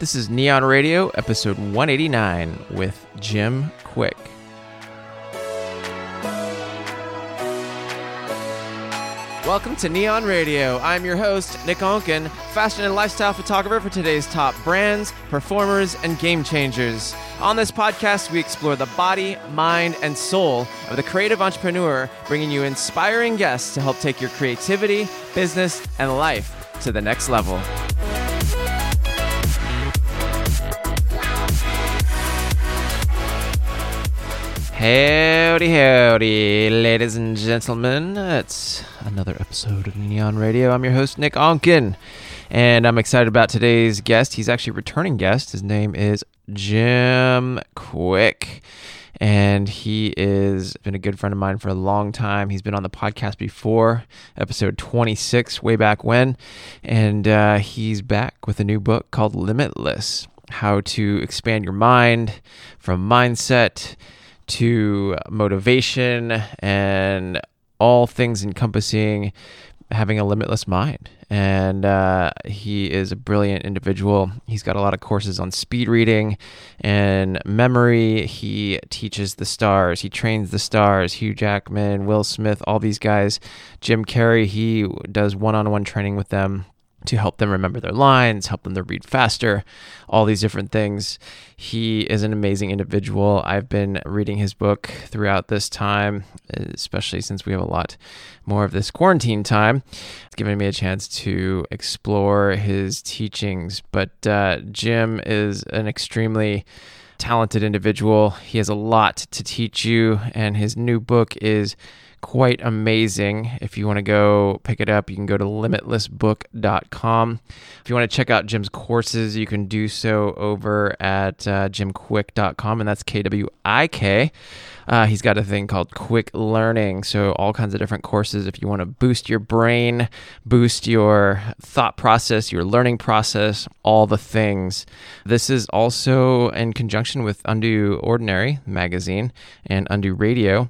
This is Nion Radio, episode 189 with Jim Kwik. Welcome to Nion Radio. I'm your host, Nick Onken, fashion and lifestyle photographer for today's top brands, performers, and game changers. On this podcast, we explore the body, mind, and soul of the creative entrepreneur, bringing you inspiring guests to help take your creativity, business, and life to the next level. Howdy, howdy, ladies and gentlemen. It's another episode of Nion Radio. I'm your host, Nick Onken, and I'm excited about today's guest. He's actually a returning guest. His name is Jim Kwik, and he is been a good friend of mine for a long time. He's been on the podcast before, episode 26, way back when, and uh, he's back with a new book called Limitless How to Expand Your Mind from Mindset to motivation and all things encompassing having a limitless mind. And uh, he is a brilliant individual. He's got a lot of courses on speed reading and memory. He teaches the stars, he trains the stars. Hugh Jackman, Will Smith, all these guys. Jim Carrey, he does one on one training with them to help them remember their lines, help them to read faster, all these different things. He is an amazing individual. I've been reading his book throughout this time, especially since we have a lot more of this quarantine time. It's given me a chance to explore his teachings. But uh, Jim is an extremely talented individual. He has a lot to teach you, and his new book is quite amazing. If you want to go pick it up, you can go to limitlessbook.com. If you want to check out Jim's courses, you can do so over at uh, jimkwik.com, and that's K W I K. Uh, he's got a thing called Kwik Learning. So, all kinds of different courses if you want to boost your brain, boost your thought process, your learning process, all the things. This is also in conjunction with Undo Ordinary magazine and Undo Radio.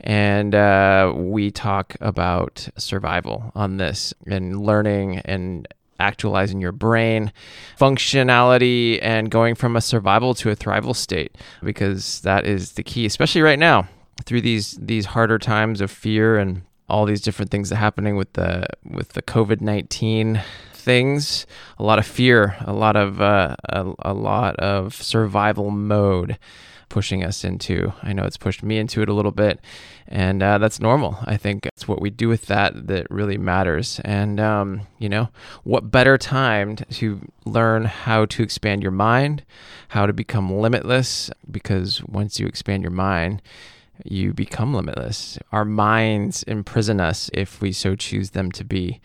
And uh, we talk about survival on this and learning and actualizing your brain functionality and going from a survival to a thrival state because that is the key especially right now through these these harder times of fear and all these different things that are happening with the with the covid-19 things a lot of fear a lot of uh, a, a lot of survival mode pushing us into. I know it's pushed me into it a little bit, and uh, that's normal. I think it's what we do with that that really matters. And, um, you know, what better time to learn how to expand your mind, how to become limitless? Because once you expand your mind, you become limitless. Our minds imprison us if we so choose them to be.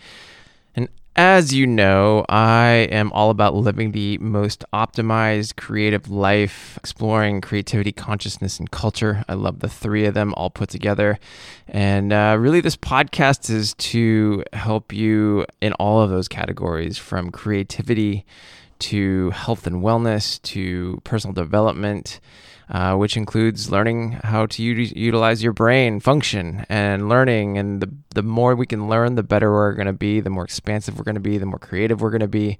As you know, I am all about living the most optimized creative life, exploring creativity, consciousness, and culture. I love the three of them all put together. And uh, really, this podcast is to help you in all of those categories from creativity to health and wellness to personal development uh, which includes learning how to u- utilize your brain function and learning. And the, the more we can learn, the better we're going to be, the more expansive we're going to be, the more creative we're going to be,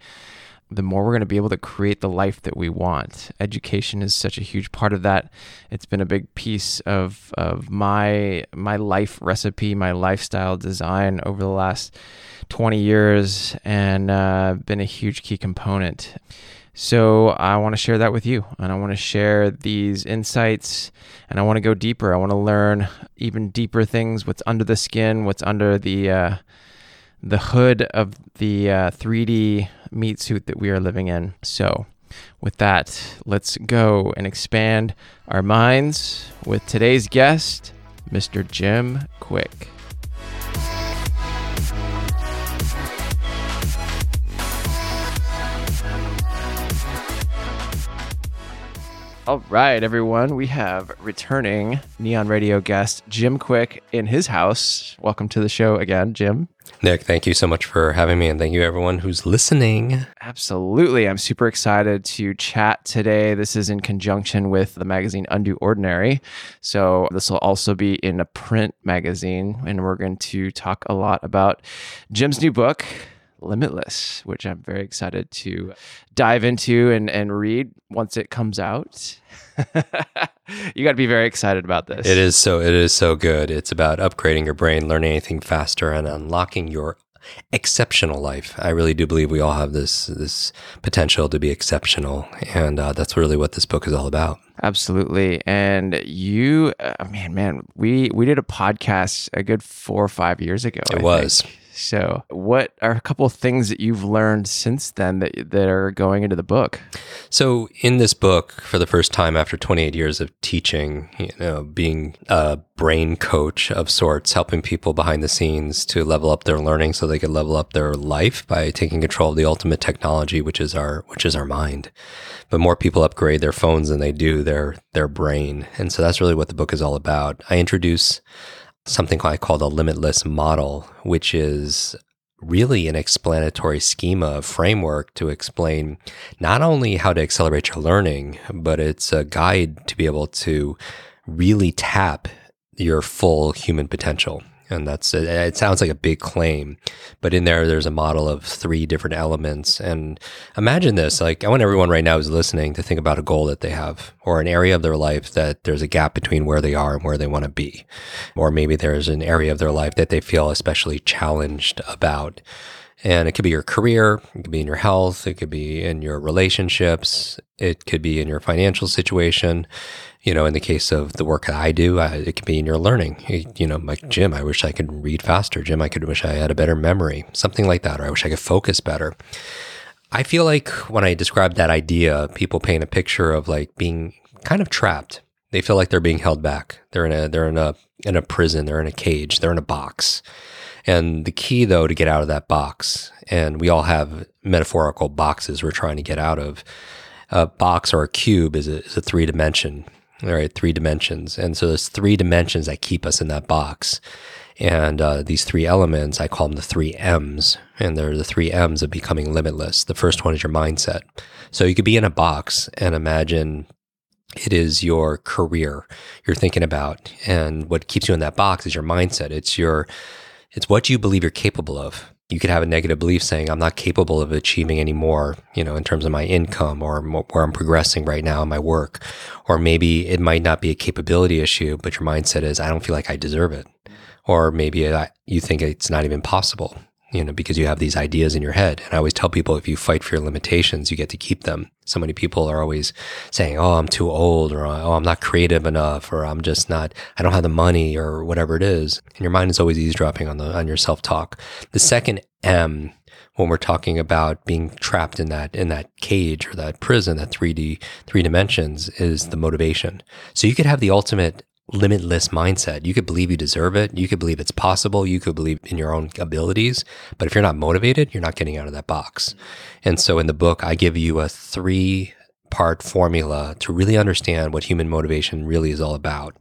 the more we're going to be able to create the life that we want. Education is such a huge part of that. It's been a big piece of, of my, my life recipe, my lifestyle design over the last 20 years, and uh, been a huge key component. So I want to share that with you, and I want to share these insights, and I want to go deeper. I want to learn even deeper things. What's under the skin? What's under the uh, the hood of the uh, 3D meat suit that we are living in? So, with that, let's go and expand our minds with today's guest, Mr. Jim Kwik. All right, everyone. We have returning Nion Radio guest Jim Kwik in his house. Welcome to the show again, Jim. Nick, thank you so much for having me, and thank you everyone who's listening. Absolutely. I'm super excited to chat today. This is in conjunction with the magazine Undo Ordinary. So, this will also be in a print magazine, and we're going to talk a lot about Jim's new book, Limitless, which I'm very excited to dive into and, and read once it comes out. you got to be very excited about this. It is so it is so good. It's about upgrading your brain, learning anything faster, and unlocking your exceptional life. I really do believe we all have this this potential to be exceptional, and uh, that's really what this book is all about. Absolutely. And you, uh, man, man, we we did a podcast a good four or five years ago. It I was. think. So, what are a couple of things that you've learned since then that that are going into the book? So, in this book, for the first time after 28 years of teaching, you know, being a brain coach of sorts, helping people behind the scenes to level up their learning so they could level up their life by taking control of the ultimate technology, which is our which is our mind. But more people upgrade their phones than they do their their brain, and so that's really what the book is all about. I introduce something I call the limitless model, which is really an explanatory schema framework to explain not only how to accelerate your learning, but it's a guide to be able to really tap your full human potential. And that's it it sounds like a big claim, but in there, there's a model of three different elements. And imagine this like, I want everyone right now who's listening to think about a goal that they have or an area of their life that there's a gap between where they are and where they want to be. Or maybe there's an area of their life that they feel especially challenged about. And it could be your career, it could be in your health, it could be in your relationships, it could be in your financial situation. You know, in the case of the work that I do, I, it could be in your learning. You know, like Jim, I wish I could read faster. Jim, I could wish I had a better memory, something like that, or I wish I could focus better. I feel like when I describe that idea, people paint a picture of like being kind of trapped. They feel like they're being held back. They're in a they're in a in a prison. They're in a cage. They're in a box. And the key, though, to get out of that box, and we all have metaphorical boxes we're trying to get out of. A box or a cube is a, is a three dimension, all right, three dimensions. And so there's three dimensions that keep us in that box. And uh, these three elements, I call them the three M's, and they're the three M's of becoming limitless. The first one is your mindset. So you could be in a box and imagine it is your career you're thinking about. And what keeps you in that box is your mindset. It's your it's what you believe you're capable of. You could have a negative belief saying, I'm not capable of achieving any more, you know, in terms of my income or where I'm progressing right now in my work. Or maybe it might not be a capability issue, but your mindset is, I don't feel like I deserve it. Or maybe uh, you think it's not even possible you know, because you have these ideas in your head. And I always tell people if you fight for your limitations, you get to keep them. So many people are always saying, Oh, I'm too old, or Oh, I'm not creative enough, or I'm just not, I don't have the money, or whatever it is. And your mind is always eavesdropping on the, on your self talk. The second M, when we're talking about being trapped in that, in that cage or that prison, that 3D, three dimensions is the motivation. So you could have the ultimate limitless mindset. You could believe you deserve it. You could believe it's possible. You could believe in your own abilities. But if you're not motivated, you're not getting out of that box. And so in the book, I give you a three part formula to really understand what human motivation really is all about.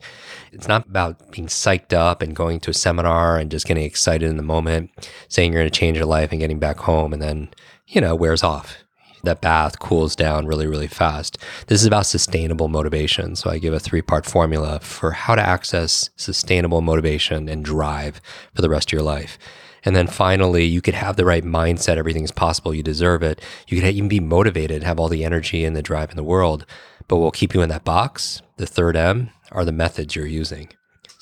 It's not about being psyched up and going to a seminar and just getting excited in the moment, saying you're going to change your life and getting back home and then, you know, wears off that bath cools down really, really fast. This is about sustainable motivation. So I give a three part formula for how to access sustainable motivation and drive for the rest of your life. And then finally, you could have the right mindset. Everything's possible. You deserve it. You could even be motivated, have all the energy and the drive in the world. But what will keep you in that box, the third M, are the methods you're using.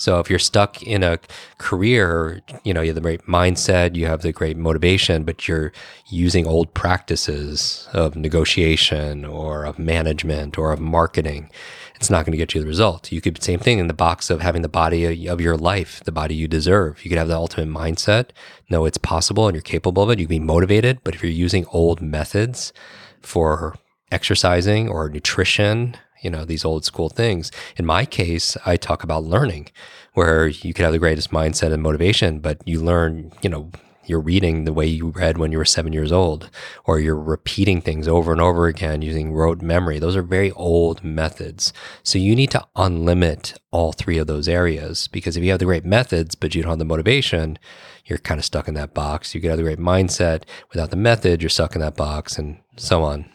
So if you're stuck in a career, you know, you have the great mindset, you have the great motivation, but you're using old practices of negotiation or of management or of marketing, it's not going to get you the result. You could same thing in the box of having the body of your life, the body you deserve. You could have the ultimate mindset, know it's possible and you're capable of it. You can be motivated, but if you're using old methods for exercising or nutrition you know, these old school things. In my case, I talk about learning where you could have the greatest mindset and motivation, but you learn, you know, you're reading the way you read when you were seven years old, or you're repeating things over and over again using rote memory. Those are very old methods. So you need to unlimit all three of those areas because if you have the great methods, but you don't have the motivation, you're kind of stuck in that box. You could have the great mindset without the method, you're stuck in that box and so on.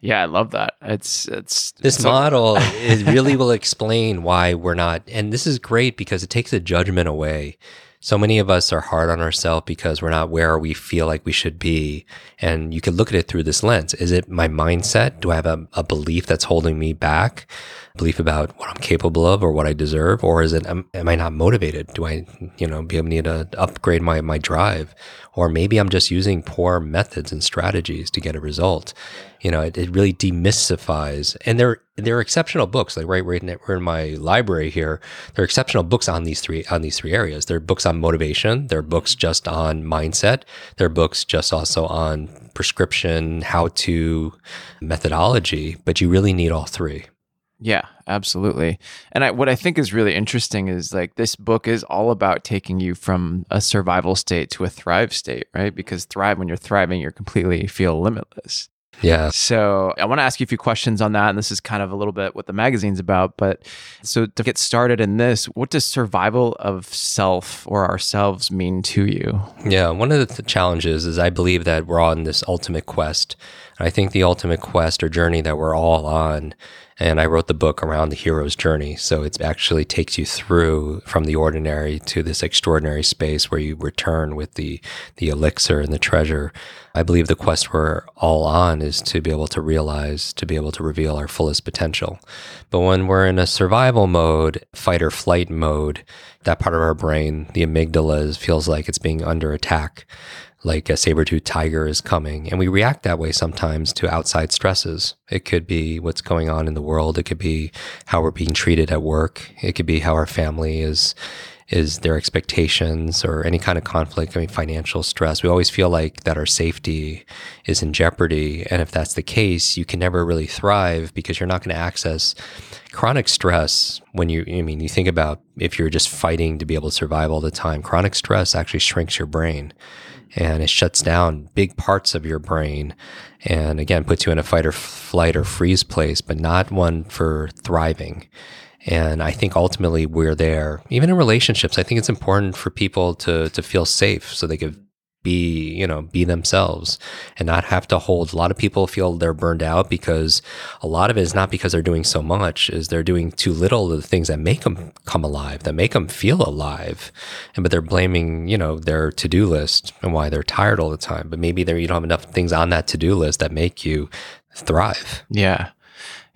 Yeah, I love that. It's it's this model it really will explain why we're not and this is great because it takes the judgment away. so many of us are hard on ourselves because we're not where we feel like we should be. And you can look at it through this lens. Is it my mindset? Do I have a, a belief that's holding me back? belief about what I'm capable of or what I deserve? Or is it, am, am I not motivated? Do I, you know, be able need to upgrade my, my drive? Or maybe I'm just using poor methods and strategies to get a result. You know, it, it really demystifies, and they're they're exceptional books. Like right, right in, we're in my library here. They're exceptional books on these three on these three areas. They're books on motivation. They're books mm-hmm. just on mindset. They're books just also on prescription, how to, methodology. But you really need all three. Yeah, absolutely. And I, what I think is really interesting is like this book is all about taking you from a survival state to a thrive state, right? Because thrive, when you're thriving, you're completely feel limitless. Yeah. So I want to ask you a few questions on that. And this is kind of a little bit what the magazine's about. But so to get started in this, what does survival of self or ourselves mean to you? Yeah. One of the challenges is I believe that we're on this ultimate quest. I think the ultimate quest or journey that we're all on and I wrote the book around the hero's journey. So it actually takes you through from the ordinary to this extraordinary space where you return with the, the elixir and the treasure. I believe the quest we're all on is to be able to realize, to be able to reveal our fullest potential. But when we're in a survival mode, fight or flight mode, that part of our brain, the amygdala, feels like it's being under attack like a saber-tooth tiger is coming. And we react that way sometimes to outside stresses. It could be what's going on in the world. It could be how we're being treated at work. It could be how our family is is their expectations or any kind of conflict, I mean, financial stress. We always feel like that our safety is in jeopardy. And if that's the case, you can never really thrive because you're not going to access chronic stress. When you, I mean, you think about if you're just fighting to be able to survive all the time, chronic stress actually shrinks your brain and it shuts down big parts of your brain and again puts you in a fight or flight or freeze place but not one for thriving. And i think ultimately we're there. Even in relationships i think it's important for people to to feel safe so they could be, you know, be themselves and not have to hold. A lot of people feel they're burned out because a lot of it is not because they're doing so much, is they're doing too little of the things that make them come alive, that make them feel alive. And but they're blaming, you know, their to-do list and why they're tired all the time. But maybe there you don't have enough things on that to-do list that make you thrive. Yeah.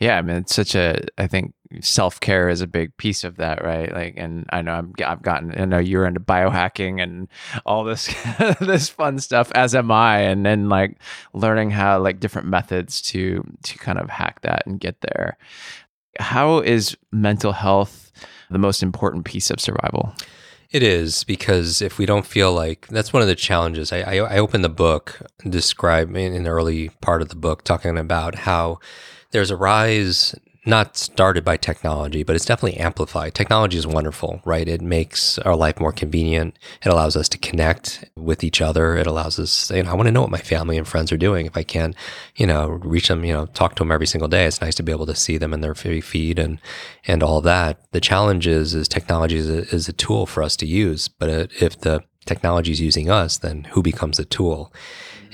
Yeah, I mean, it's such a. I think self care is a big piece of that, right? Like, and I know I'm, I've gotten. I know you're into biohacking and all this this fun stuff, as am I, and then like learning how like different methods to to kind of hack that and get there. How is mental health the most important piece of survival? It is because if we don't feel like that's one of the challenges. I, I, I opened the book, describe in the early part of the book, talking about how there's a rise not started by technology, but it's definitely amplified. Technology is wonderful, right? It makes our life more convenient. It allows us to connect with each other. It allows us, you know, I want to know what my family and friends are doing. If I can, you know, reach them, you know, talk to them every single day, it's nice to be able to see them in their feed and, and all that. The challenge is, is technology is a, is a tool for us to use. But if the technology is using us, then who becomes the tool?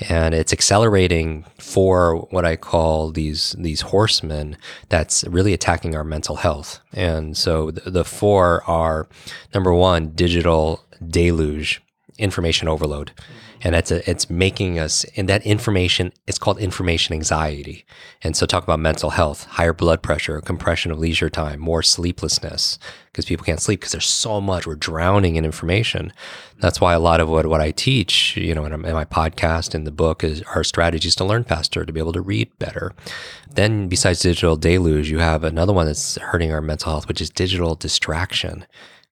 And it's accelerating for what I call these these horsemen that's really attacking our mental health. And so the, the four are number one, digital deluge, information overload. Mm-hmm. And it's a, it's making us in that information it's called information anxiety. And so talk about mental health higher blood pressure compression of leisure time more sleeplessness because people can't sleep because there's so much we're drowning in information. That's why a lot of what, what i teach you know in, in my podcast and the book is our strategies to learn faster to be able to read better. Then besides digital deluge you have another one that's hurting our mental health which is digital distraction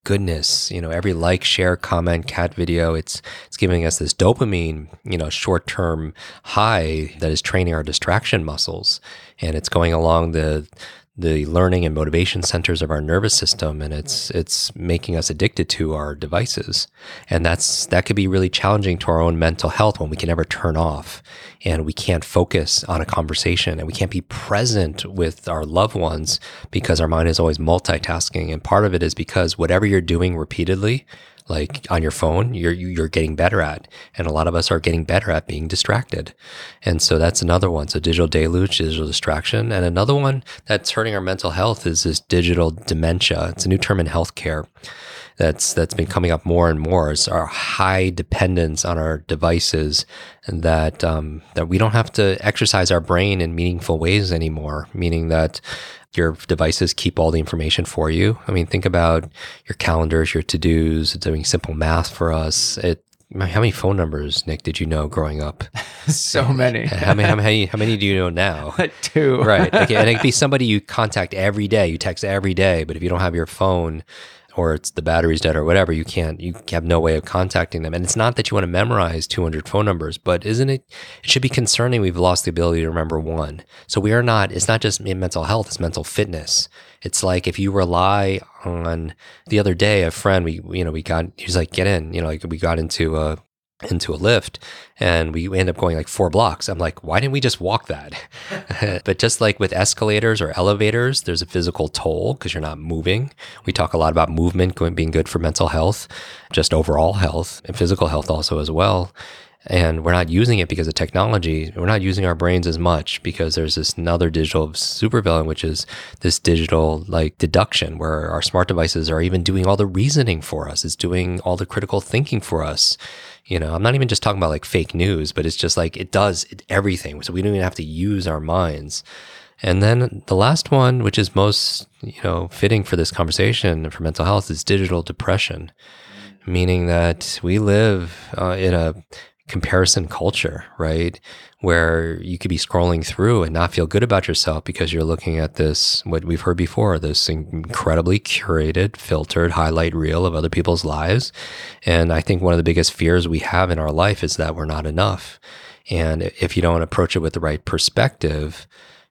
goodness, you know, every like, share, comment, cat video, it's it's giving us this dopamine, you know, short-term high that is training our distraction muscles. And it's going along the the learning and motivation centers of our nervous system and it's it's making us addicted to our devices. And that's that could be really challenging to our own mental health when we can never turn off and we can't focus on a conversation and we can't be present with our loved ones because our mind is always multitasking. And part of it is because whatever you're doing repeatedly like on your phone you're you're getting better at and a lot of us are getting better at being distracted. And so that's another one. So digital deluge digital distraction. And another one that's hurting our mental health is this digital dementia. It's a new term in healthcare that's that's been coming up more and more. Is our high dependence on our devices, and that um, that we don't have to exercise our brain in meaningful ways anymore. Meaning that your devices keep all the information for you. I mean, think about your calendars, your to dos, doing simple math for us. It how many phone numbers, Nick, did you know growing up? so many. how many? How many? How many do you know now? Two. right. Okay. And it could be somebody you contact every day. You text every day, but if you don't have your phone, or it's the battery's dead or whatever, you can't, you have no way of contacting them. And it's not that you want to memorize 200 phone numbers, but isn't it, it should be concerning we've lost the ability to remember one. So we are not, it's not just mental health, it's mental fitness. It's like if you rely on the other day, a friend, we, you know, we got, he was like, get in, you know, like we got into a, into a lift and we end up going like four blocks. I'm like, why didn't we just walk that? but just like with escalators or elevators, there's a physical toll because you're not moving. We talk a lot about movement being good for mental health, just overall health and physical health also as well and we're not using it because of technology. We're not using our brains as much because there's this another digital supervillain, which is this digital like deduction where our smart devices are even doing all the reasoning for us. It's doing all the critical thinking for us. You know, I'm not even just talking about like fake news, but it's just like it does everything. So we don't even have to use our minds. And then the last one, which is most, you know, fitting for this conversation for mental health is digital depression, meaning that we live uh, in a comparison culture, right? Where you could be scrolling through and not feel good about yourself because you're looking at this, what we've heard before, this incredibly curated, filtered highlight reel of other people's lives. And I think one of the biggest fears we have in our life is that we're not enough. And if you don't approach it with the right perspective,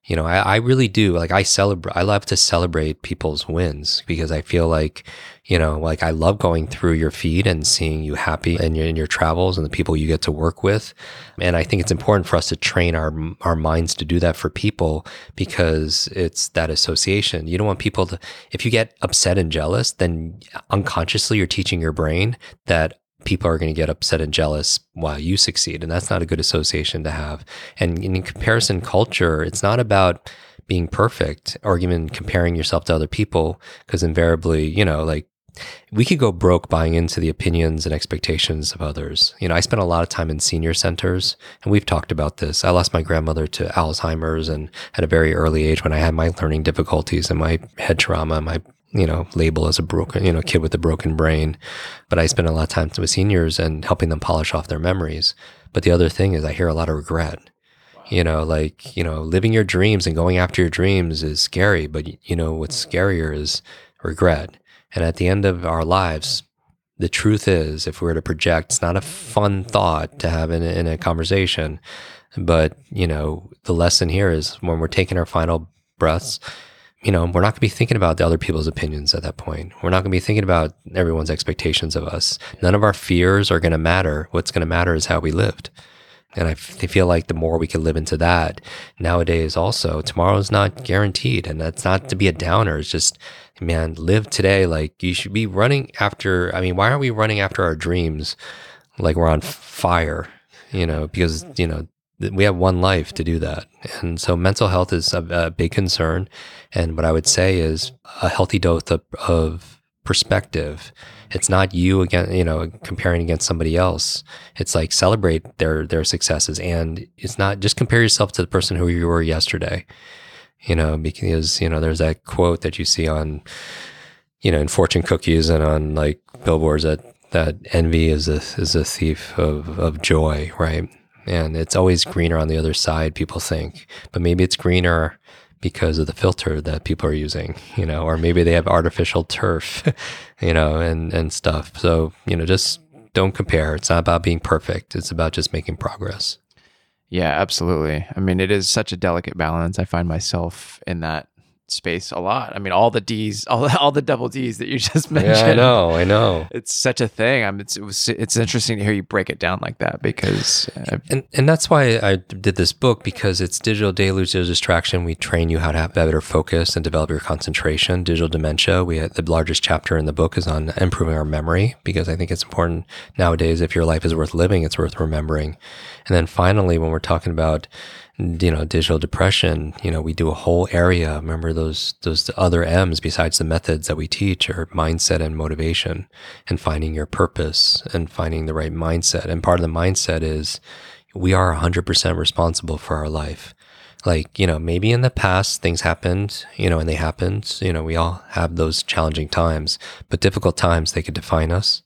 you know, I, I really do. Like I celebrate, I love to celebrate people's wins because I feel like, you know, like I love going through your feed and seeing you happy in your, in your travels and the people you get to work with. And I think it's important for us to train our, our minds to do that for people because it's that association. You don't want people to, if you get upset and jealous, then unconsciously you're teaching your brain that people are going to get upset and jealous while you succeed. And that's not a good association to have. And in comparison culture, it's not about being perfect or even comparing yourself to other people, because invariably, you know, like we could go broke buying into the opinions and expectations of others. You know, I spent a lot of time in senior centers and we've talked about this. I lost my grandmother to Alzheimer's and at a very early age when I had my learning difficulties and my head trauma, my you know, label as a broken, you know, kid with a broken brain. But I spend a lot of time with seniors and helping them polish off their memories. But the other thing is I hear a lot of regret. You know, like, you know, living your dreams and going after your dreams is scary, but you know, what's scarier is regret. And at the end of our lives, the truth is, if we were to project, it's not a fun thought to have in a, in a conversation, but you know, the lesson here is when we're taking our final breaths, you know, we're not going to be thinking about the other people's opinions at that point. We're not going to be thinking about everyone's expectations of us. None of our fears are going to matter. What's going to matter is how we lived. And I feel like the more we can live into that nowadays, also, tomorrow is not guaranteed. And that's not to be a downer. It's just, man, live today. Like you should be running after. I mean, why aren't we running after our dreams like we're on fire? You know, because, you know, we have one life to do that. And so mental health is a, a big concern. And what I would say is a healthy dose of, of perspective. It's not you again, you know, comparing against somebody else. It's like celebrate their their successes, and it's not just compare yourself to the person who you were yesterday. You know, because you know there's that quote that you see on, you know, in fortune cookies and on like billboards that that envy is a is a thief of of joy, right? And it's always greener on the other side, people think. But maybe it's greener because of the filter that people are using, you know, or maybe they have artificial turf, you know, and, and stuff. So, you know, just don't compare. It's not about being perfect, it's about just making progress. Yeah, absolutely. I mean, it is such a delicate balance. I find myself in that space a lot. I mean, all the D's, all, all the double D's that you just mentioned. Yeah, I know, I know. It's such a thing. I'm. It's it was, it's interesting to hear you break it down like that because, uh, and and that's why I did this book because it's digital deluge, digital distraction. We train you how to have better focus and develop your concentration. Digital dementia. We had the largest chapter in the book is on improving our memory because I think it's important nowadays. If your life is worth living, it's worth remembering. And then finally, when we're talking about you know, digital depression, you know, we do a whole area. Remember those those other M's besides the methods that we teach are mindset and motivation and finding your purpose and finding the right mindset. And part of the mindset is we are 100% responsible for our life. Like, you know, maybe in the past things happened, you know, and they happened. You know, we all have those challenging times, but difficult times, they could define us,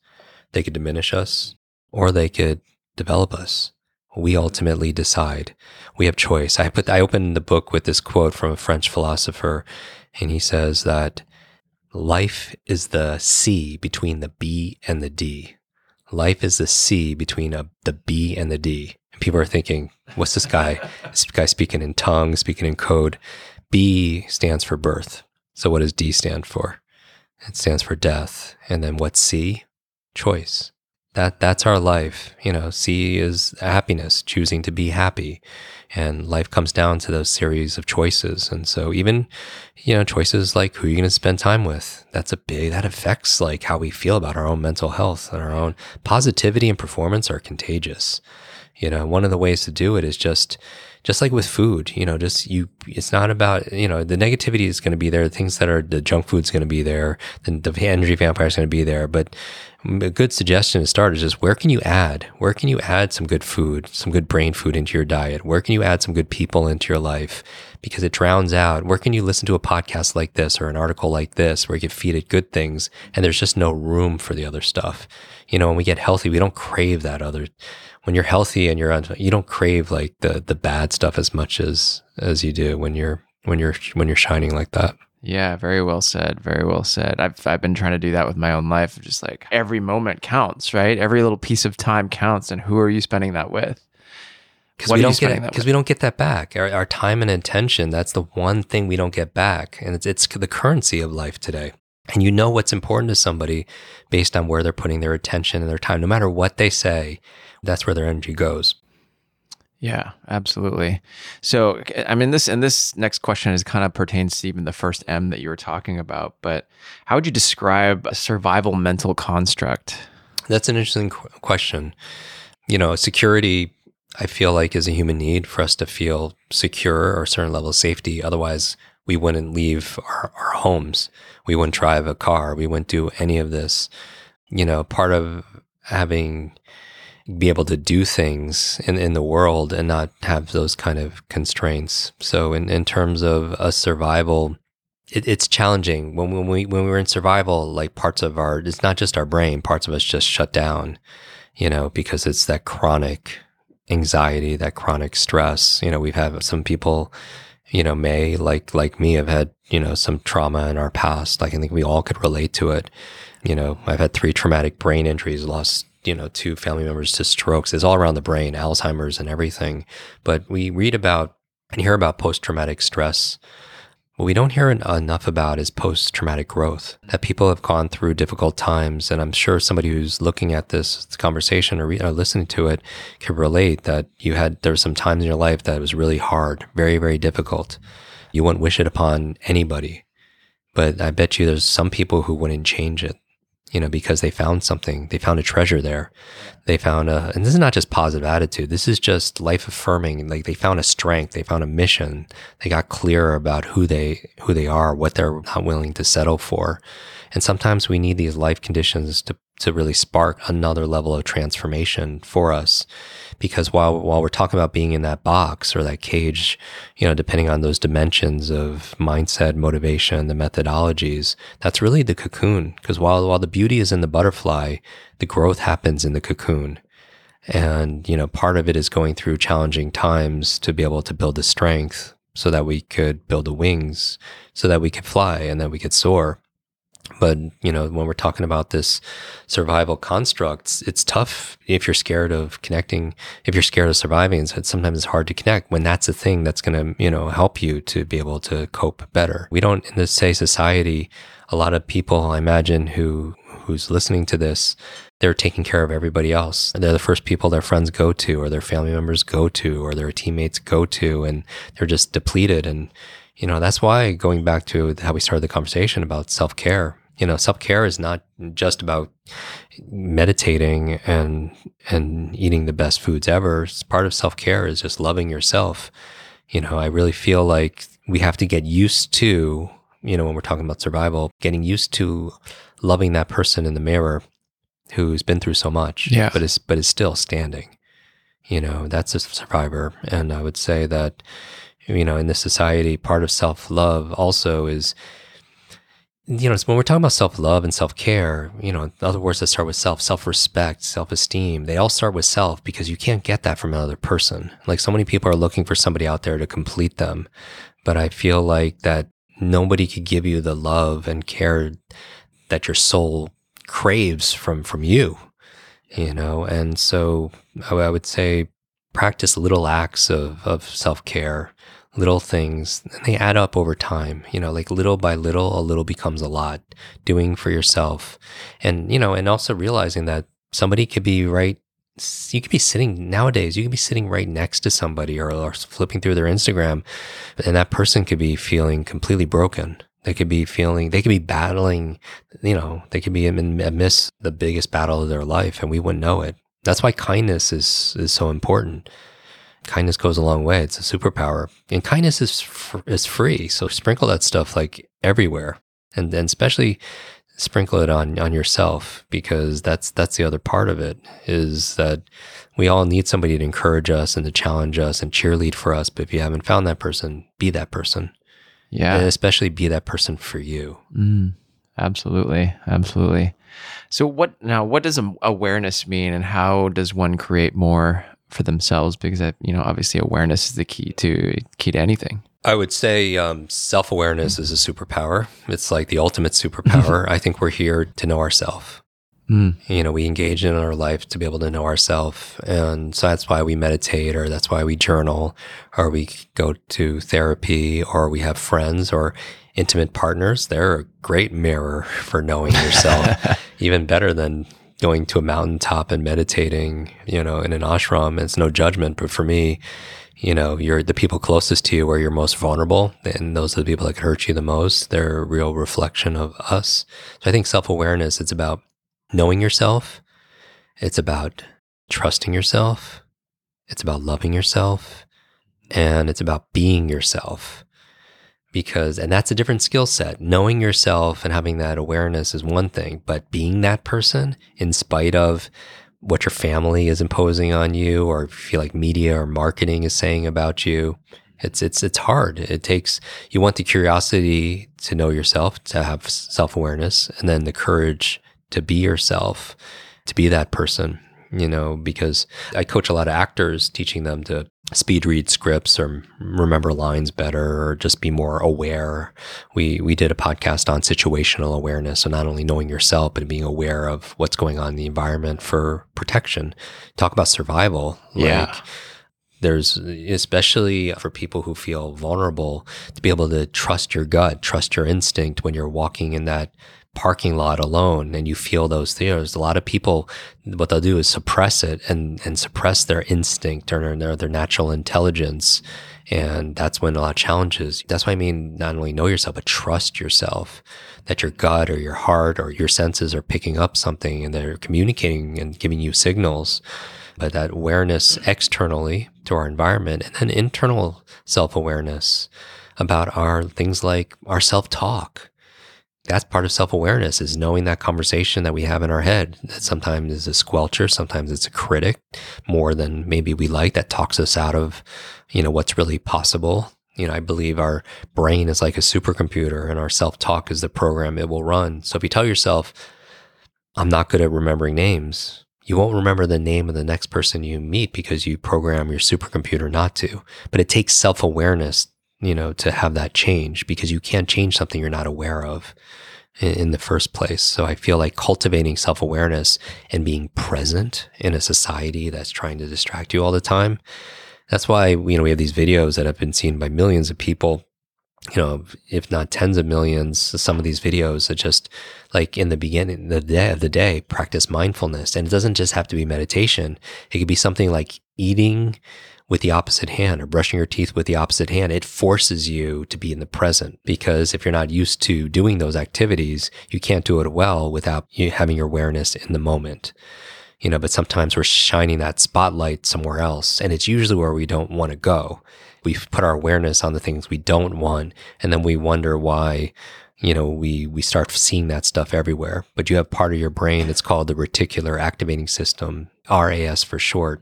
they could diminish us, or they could develop us we ultimately decide. We have choice. I put I opened the book with this quote from a French philosopher, and he says that life is the C between the B and the D. Life is the C between a, the B and the D. And people are thinking, what's this guy? this guy speaking in tongues, speaking in code. B stands for birth. So what does D stand for? It stands for death. And then what's C? Choice that that's our life you know c is happiness choosing to be happy. And life comes down to those series of choices. And so even you know choices like who you're going to spend time with that's a big that affects like how we feel about our own mental health and our own positivity and performance are contagious. You know one of the ways to do it is just just like with food, you know, just you, it's not about, you know, the negativity is going to be there. The things that are the junk food is going to be there. Then the energy vampire is going to be there. But a good suggestion to start is just where can you add? Where can you add some good food, some good brain food into your diet? Where can you add some good people into your life? Because it drowns out. Where can you listen to a podcast like this or an article like this where you can feed it good things and there's just no room for the other stuff? You know, when we get healthy, we don't crave that other when you're healthy and you're on, you don't crave like the the bad stuff as much as as you do when you're when you're when you're shining like that. Yeah, very well said. Very well said. I've I've been trying to do that with my own life. Just like every moment counts, right? Every little piece of time counts, and who are you spending that with? Because we don't get because we don't get that back. Our, our time and attention. That's the one thing we don't get back, and it's it's the currency of life today. And you know what's important to somebody based on where they're putting their attention and their time. No matter what they say, that's where their energy goes. Yeah, absolutely. So, I mean, this and this next question is kind of pertains to even the first M that you were talking about. But how would you describe a survival mental construct? That's an interesting qu- question. You know, security, I feel like, is a human need for us to feel secure or a certain level of safety. Otherwise, we wouldn't leave our, our homes. We wouldn't drive a car. We wouldn't do any of this. You know, part of having be able to do things in, in the world and not have those kind of constraints. So in, in terms of a survival, it, it's challenging when, when we when we were in survival, like parts of our it's not just our brain, parts of us just shut down, you know, because it's that chronic anxiety, that chronic stress. You know, we've had some people, you know, may like like me have had, you know, some trauma in our past. Like I think we all could relate to it. You know, I've had three traumatic brain injuries, lost you know, two family members to strokes. It's all around the brain, Alzheimer's and everything. But we read about and hear about post traumatic stress. What we don't hear enough about is post traumatic growth, that people have gone through difficult times. And I'm sure somebody who's looking at this conversation or, re- or listening to it can relate that you had, there were some times in your life that was really hard, very, very difficult. You wouldn't wish it upon anybody. But I bet you there's some people who wouldn't change it you know, because they found something, they found a treasure there. They found a, and this is not just positive attitude. This is just life affirming. Like they found a strength, they found a mission. They got clear about who they, who they are, what they're not willing to settle for. And sometimes we need these life conditions to, to really spark another level of transformation for us because while while we're talking about being in that box or that cage, you know, depending on those dimensions of mindset, motivation, the methodologies, that's really the cocoon. Because while while the beauty is in the butterfly, the growth happens in the cocoon. And, you know, part of it is going through challenging times to be able to build the strength so that we could build the wings so that we could fly and that we could soar. But, you know, when we're talking about this survival constructs, it's tough if you're scared of connecting, if you're scared of surviving. It's sometimes it's hard to connect when that's a thing that's going to, you know, help you to be able to cope better. We don't, in this say society, a lot of people, I imagine, who, who's listening to this, they're taking care of everybody else. They're the first people their friends go to or their family members go to or their teammates go to and they're just depleted. And, you know, that's why going back to how we started the conversation about self care, you know, self care is not just about meditating and and eating the best foods ever. It's part of self care is just loving yourself You know, I really feel like we have to get used to, you know, when we're talking about survival, getting used to loving that person in the mirror who's been through so much, Yeah. but is but is still standing. You know, that's a survivor, and I would say that, you know, in this society, part of self love also is, you know, when we're talking about self love and self care. You know, other words that start with self, self respect, self esteem. They all start with self because you can't get that from another person. Like so many people are looking for somebody out there to complete them, but I feel like that nobody could give you the love and care that your soul craves from from you you know and so I, I would say practice little acts of of self-care little things and they add up over time you know like little by little a little becomes a lot doing for yourself. And you know and also realizing that somebody could be right you could be sitting nowadays you could be sitting right next to somebody or, or flipping through their instagram and that person could be feeling completely broken. They could be feeling they could be battling you know they could be amidst the biggest battle of their life and we wouldn't know it. That's why kindness is is so important kindness goes a long way. It's a superpower. And kindness is fr- is free. So sprinkle that stuff like everywhere. And and especially sprinkle it on on yourself because that's that's the other part of it is that we all need somebody to encourage us and to challenge us and cheerlead for us. But if you haven't found that person be that person. Yeah. and especially be that person for you. Mm, absolutely. Absolutely. So what now what does awareness mean? And how does one create more for themselves because I, you know obviously awareness is the key to key to anything. I would say um, self awareness is a superpower. It's like the ultimate superpower. I think we're here to know ourselves. Mm. You know, we engage in our life to be able to know ourselves. And so that's why we meditate, or that's why we journal, or we go to therapy, or we have friends or intimate partners. They're a great mirror for knowing yourself, even better than going to a mountaintop and meditating, you know, in an ashram. It's no judgment, but for me, you know, you're the people closest to you where you're most vulnerable, and those are the people that could hurt you the most. They're a real reflection of us. So I think self awareness, it's about knowing yourself. It's about trusting yourself. It's about loving yourself. And it's about being yourself. Because, and that's a different skill set. Knowing yourself and having that awareness is one thing, but being that person in spite of what your family is imposing on you or feel like media or marketing is saying about you it's it's it's hard it takes you want the curiosity to know yourself to have self-awareness and then the courage to be yourself to be that person you know because i coach a lot of actors teaching them to speed read scripts or remember lines better or just be more aware. We we did a podcast on situational awareness. So not only knowing yourself but being aware of what's going on in the environment for protection. Talk about survival. Yeah. like there's especially for people who feel vulnerable to be able to trust your gut trust your instinct when you're walking in that parking lot alone and you feel those things a lot of people what they'll do is suppress it and and suppress their instinct or their their natural intelligence. And that's when a lot of challenges that's why i mean not only know yourself but trust yourself that your gut or your heart or your senses are picking up something and they're communicating and giving you signals. But that awareness externally to our environment and then internal self-awareness about our things like our self-talk that's part of self-awareness is knowing that conversation that we have in our head that sometimes is a squelcher sometimes it's a critic more than maybe we like that talks us out of you know what's really possible. You know i believe our brain is like a supercomputer and our self-talk is the program it will run. So if you tell yourself i'm not good at remembering names you won't remember the name of the next person you meet because you program your supercomputer not to. But it takes self-awareness you know to have that change because you can't change something you're not aware of in, in the first place. So i feel like cultivating self-awareness and being present in a society that's trying to distract you all the time. That's why you know we have these videos that have been seen by millions of people you know if not tens of millions some of these videos are just like in the beginning the day of the day practice mindfulness. And it doesn't just have to be meditation. It could be something like eating with the opposite hand or brushing your teeth with the opposite hand, it forces you to be in the present because if you're not used to doing those activities, you can't do it well without you having your awareness in the moment. You know, but sometimes we're shining that spotlight somewhere else and it's usually where we don't want to go. We put our awareness on the things we don't want, and then we wonder why you know we we start seeing that stuff everywhere. But you have part of your brain it's called the reticular activating system RAS for short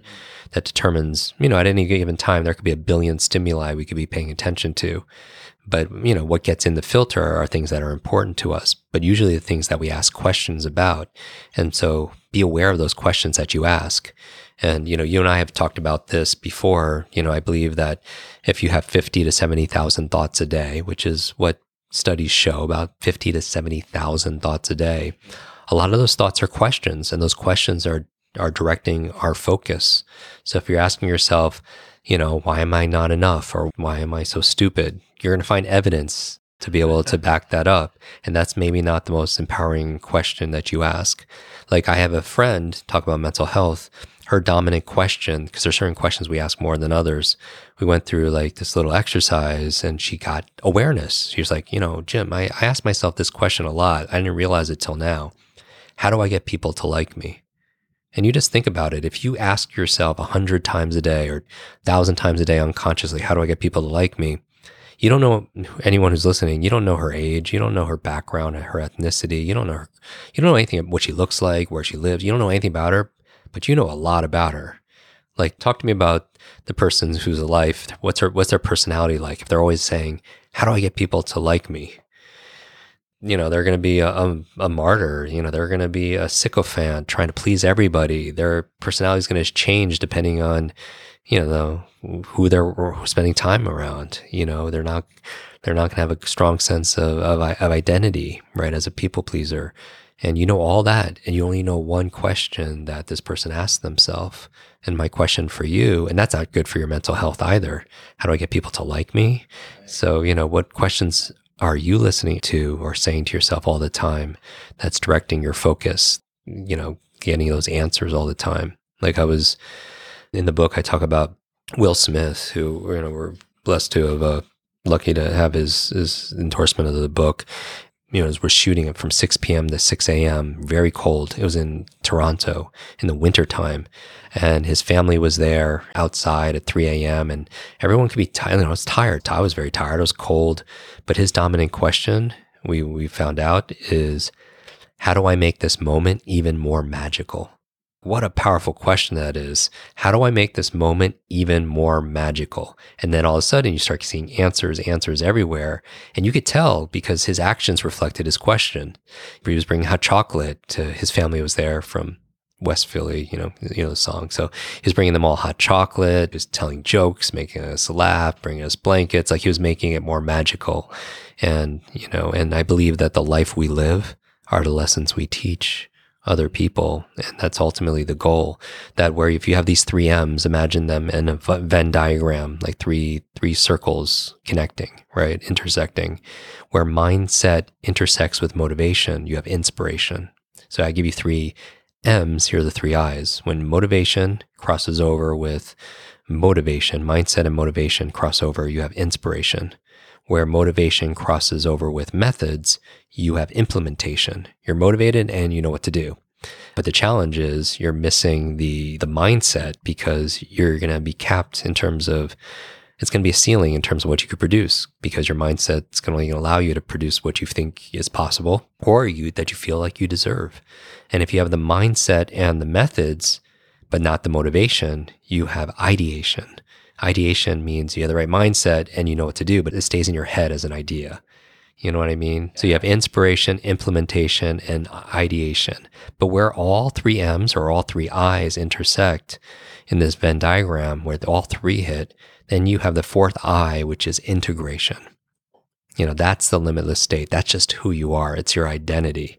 that determines you know at any given time there could be a billion stimuli we could be paying attention to. But you know what gets in the filter are things that are important to us but usually the things that we ask questions about. And so be aware of those questions that you ask. And you know you and I have talked about this before. You know I believe that if you have 50 to 70,000 thoughts a day which is what studies show about 50 to 70,000 thoughts a day. A lot of those thoughts are questions, and those questions are, are directing our focus. So if you're asking yourself, you know, why am I not enough or why am I so stupid? You're going to find evidence to be able to back that up. And that's maybe not the most empowering question that you ask. Like I have a friend talk about mental health her dominant question, because there's certain questions we ask more than others. We went through like this little exercise and she got awareness. She was like, you know, Jim, I, I asked myself this question a lot. I didn't realize it till now. How do I get people to like me? And you just think about it. If you ask yourself a hundred times a day or a thousand times a day unconsciously, how do I get people to like me? You don't know anyone who's listening. You don't know her age. You don't know her background, her ethnicity. You don't know her, you don't know anything about what she looks like, where she lives. You don't know anything about her but you know a lot about her. Like, talk to me about the person who's alive. What's her, what's their personality like? If they're always saying, "How do I get people to like me?" You know, they're going to be a, a, a, martyr. You know, they're going to be a sycophant trying to please everybody. Their personality is going to change depending on, you know, the, who they're spending time around. You know, they're not they're not going to have a strong sense of, of, of identity, right? As a people pleaser and you know all that and you only know one question that this person asked themselves and my question for you and that's not good for your mental health either. How do i get people to like me? So you know what questions are you listening to or saying to yourself all the time that's directing your focus you know getting those answers all the time? Like i was in the book i talk about will smith who you know we're blessed to have uh, lucky to have his his endorsement of the book you know, as we're shooting it from 6 p.m. to 6 a.m., very cold. It was in Toronto in the wintertime. And his family was there outside at 3 a.m. And everyone could be tired. You know, I was tired. I was very tired. It was cold. But his dominant question, we, we found out, is how do I make this moment even more magical? What a powerful question that is. How do I make this moment even more magical? And then all of a sudden you start seeing answers, answers everywhere. And you could tell because his actions reflected his question. He was bringing hot chocolate to his family was there from West Philly, you know, you know the song. So he was bringing them all hot chocolate, was telling jokes, making us laugh, bringing us blankets. Like he was making it more magical. And, you know, and I believe that the life we live are the lessons we teach other people. And that's ultimately the goal that where if you have these three M's, imagine them in a Venn diagram, like three, three circles connecting, right? Intersecting where mindset intersects with motivation, you have inspiration. So I give you three M's. Here are the three I's. When motivation crosses over with motivation, mindset and motivation cross over, you have inspiration where motivation crosses over with methods, you have implementation. You're motivated and you know what to do. But the challenge is you're missing the the mindset because you're going to be capped in terms of it's going to be a ceiling in terms of what you could produce because your mindset mindset's going to only allow you to produce what you think is possible or you that you feel like you deserve. And if you have the mindset and the methods but not the motivation, you have ideation. Ideation means you have the right mindset and you know what to do, but it stays in your head as an idea. You know what I mean? So you have inspiration, implementation, and ideation. But where all three M's or all three I's intersect in this Venn diagram, where all three hit, then you have the fourth I, which is integration. You know, that's the limitless state. That's just who you are. It's your identity.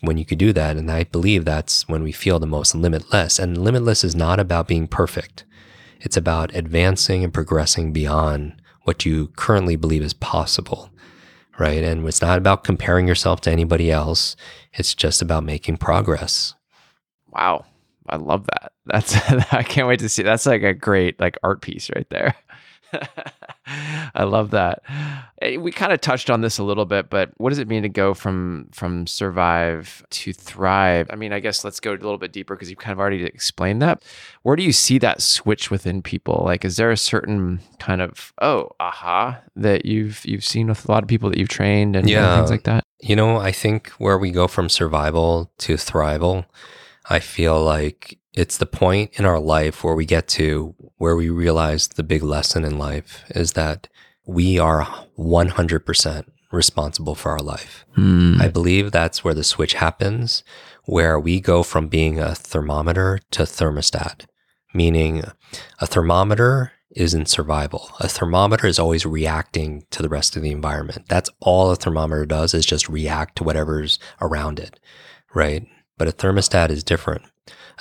When you could do that, and I believe that's when we feel the most limitless. And limitless is not about being perfect. It's about advancing and progressing beyond what you currently believe is possible, right? And it's not about comparing yourself to anybody else. It's just about making progress. Wow. I love that. That's I can't wait to see. That's like a great like art piece right there. I love that. Eh, We kind of touched on this a little bit, but what does it mean to go from from survive to thrive? I mean, I guess let's go a little bit deeper because you've kind of already explained that. Where do you see that switch within people? Like, is there a certain kind of oh aha that you've you've seen with a lot of people that you've trained and, and Yeah. things like that? You know, I think where we go from survival to thrival, I feel like it's the point in our life where we get to where we realize the big lesson in life is that we are 100% responsible for our life. Hmm. I believe that's where the switch happens, where we go from being a thermometer to thermostat, meaning a thermometer is in survival. A thermometer is always reacting to the rest of the environment. That's all a thermometer does is just react to whatever's around it, right? But a thermostat is different.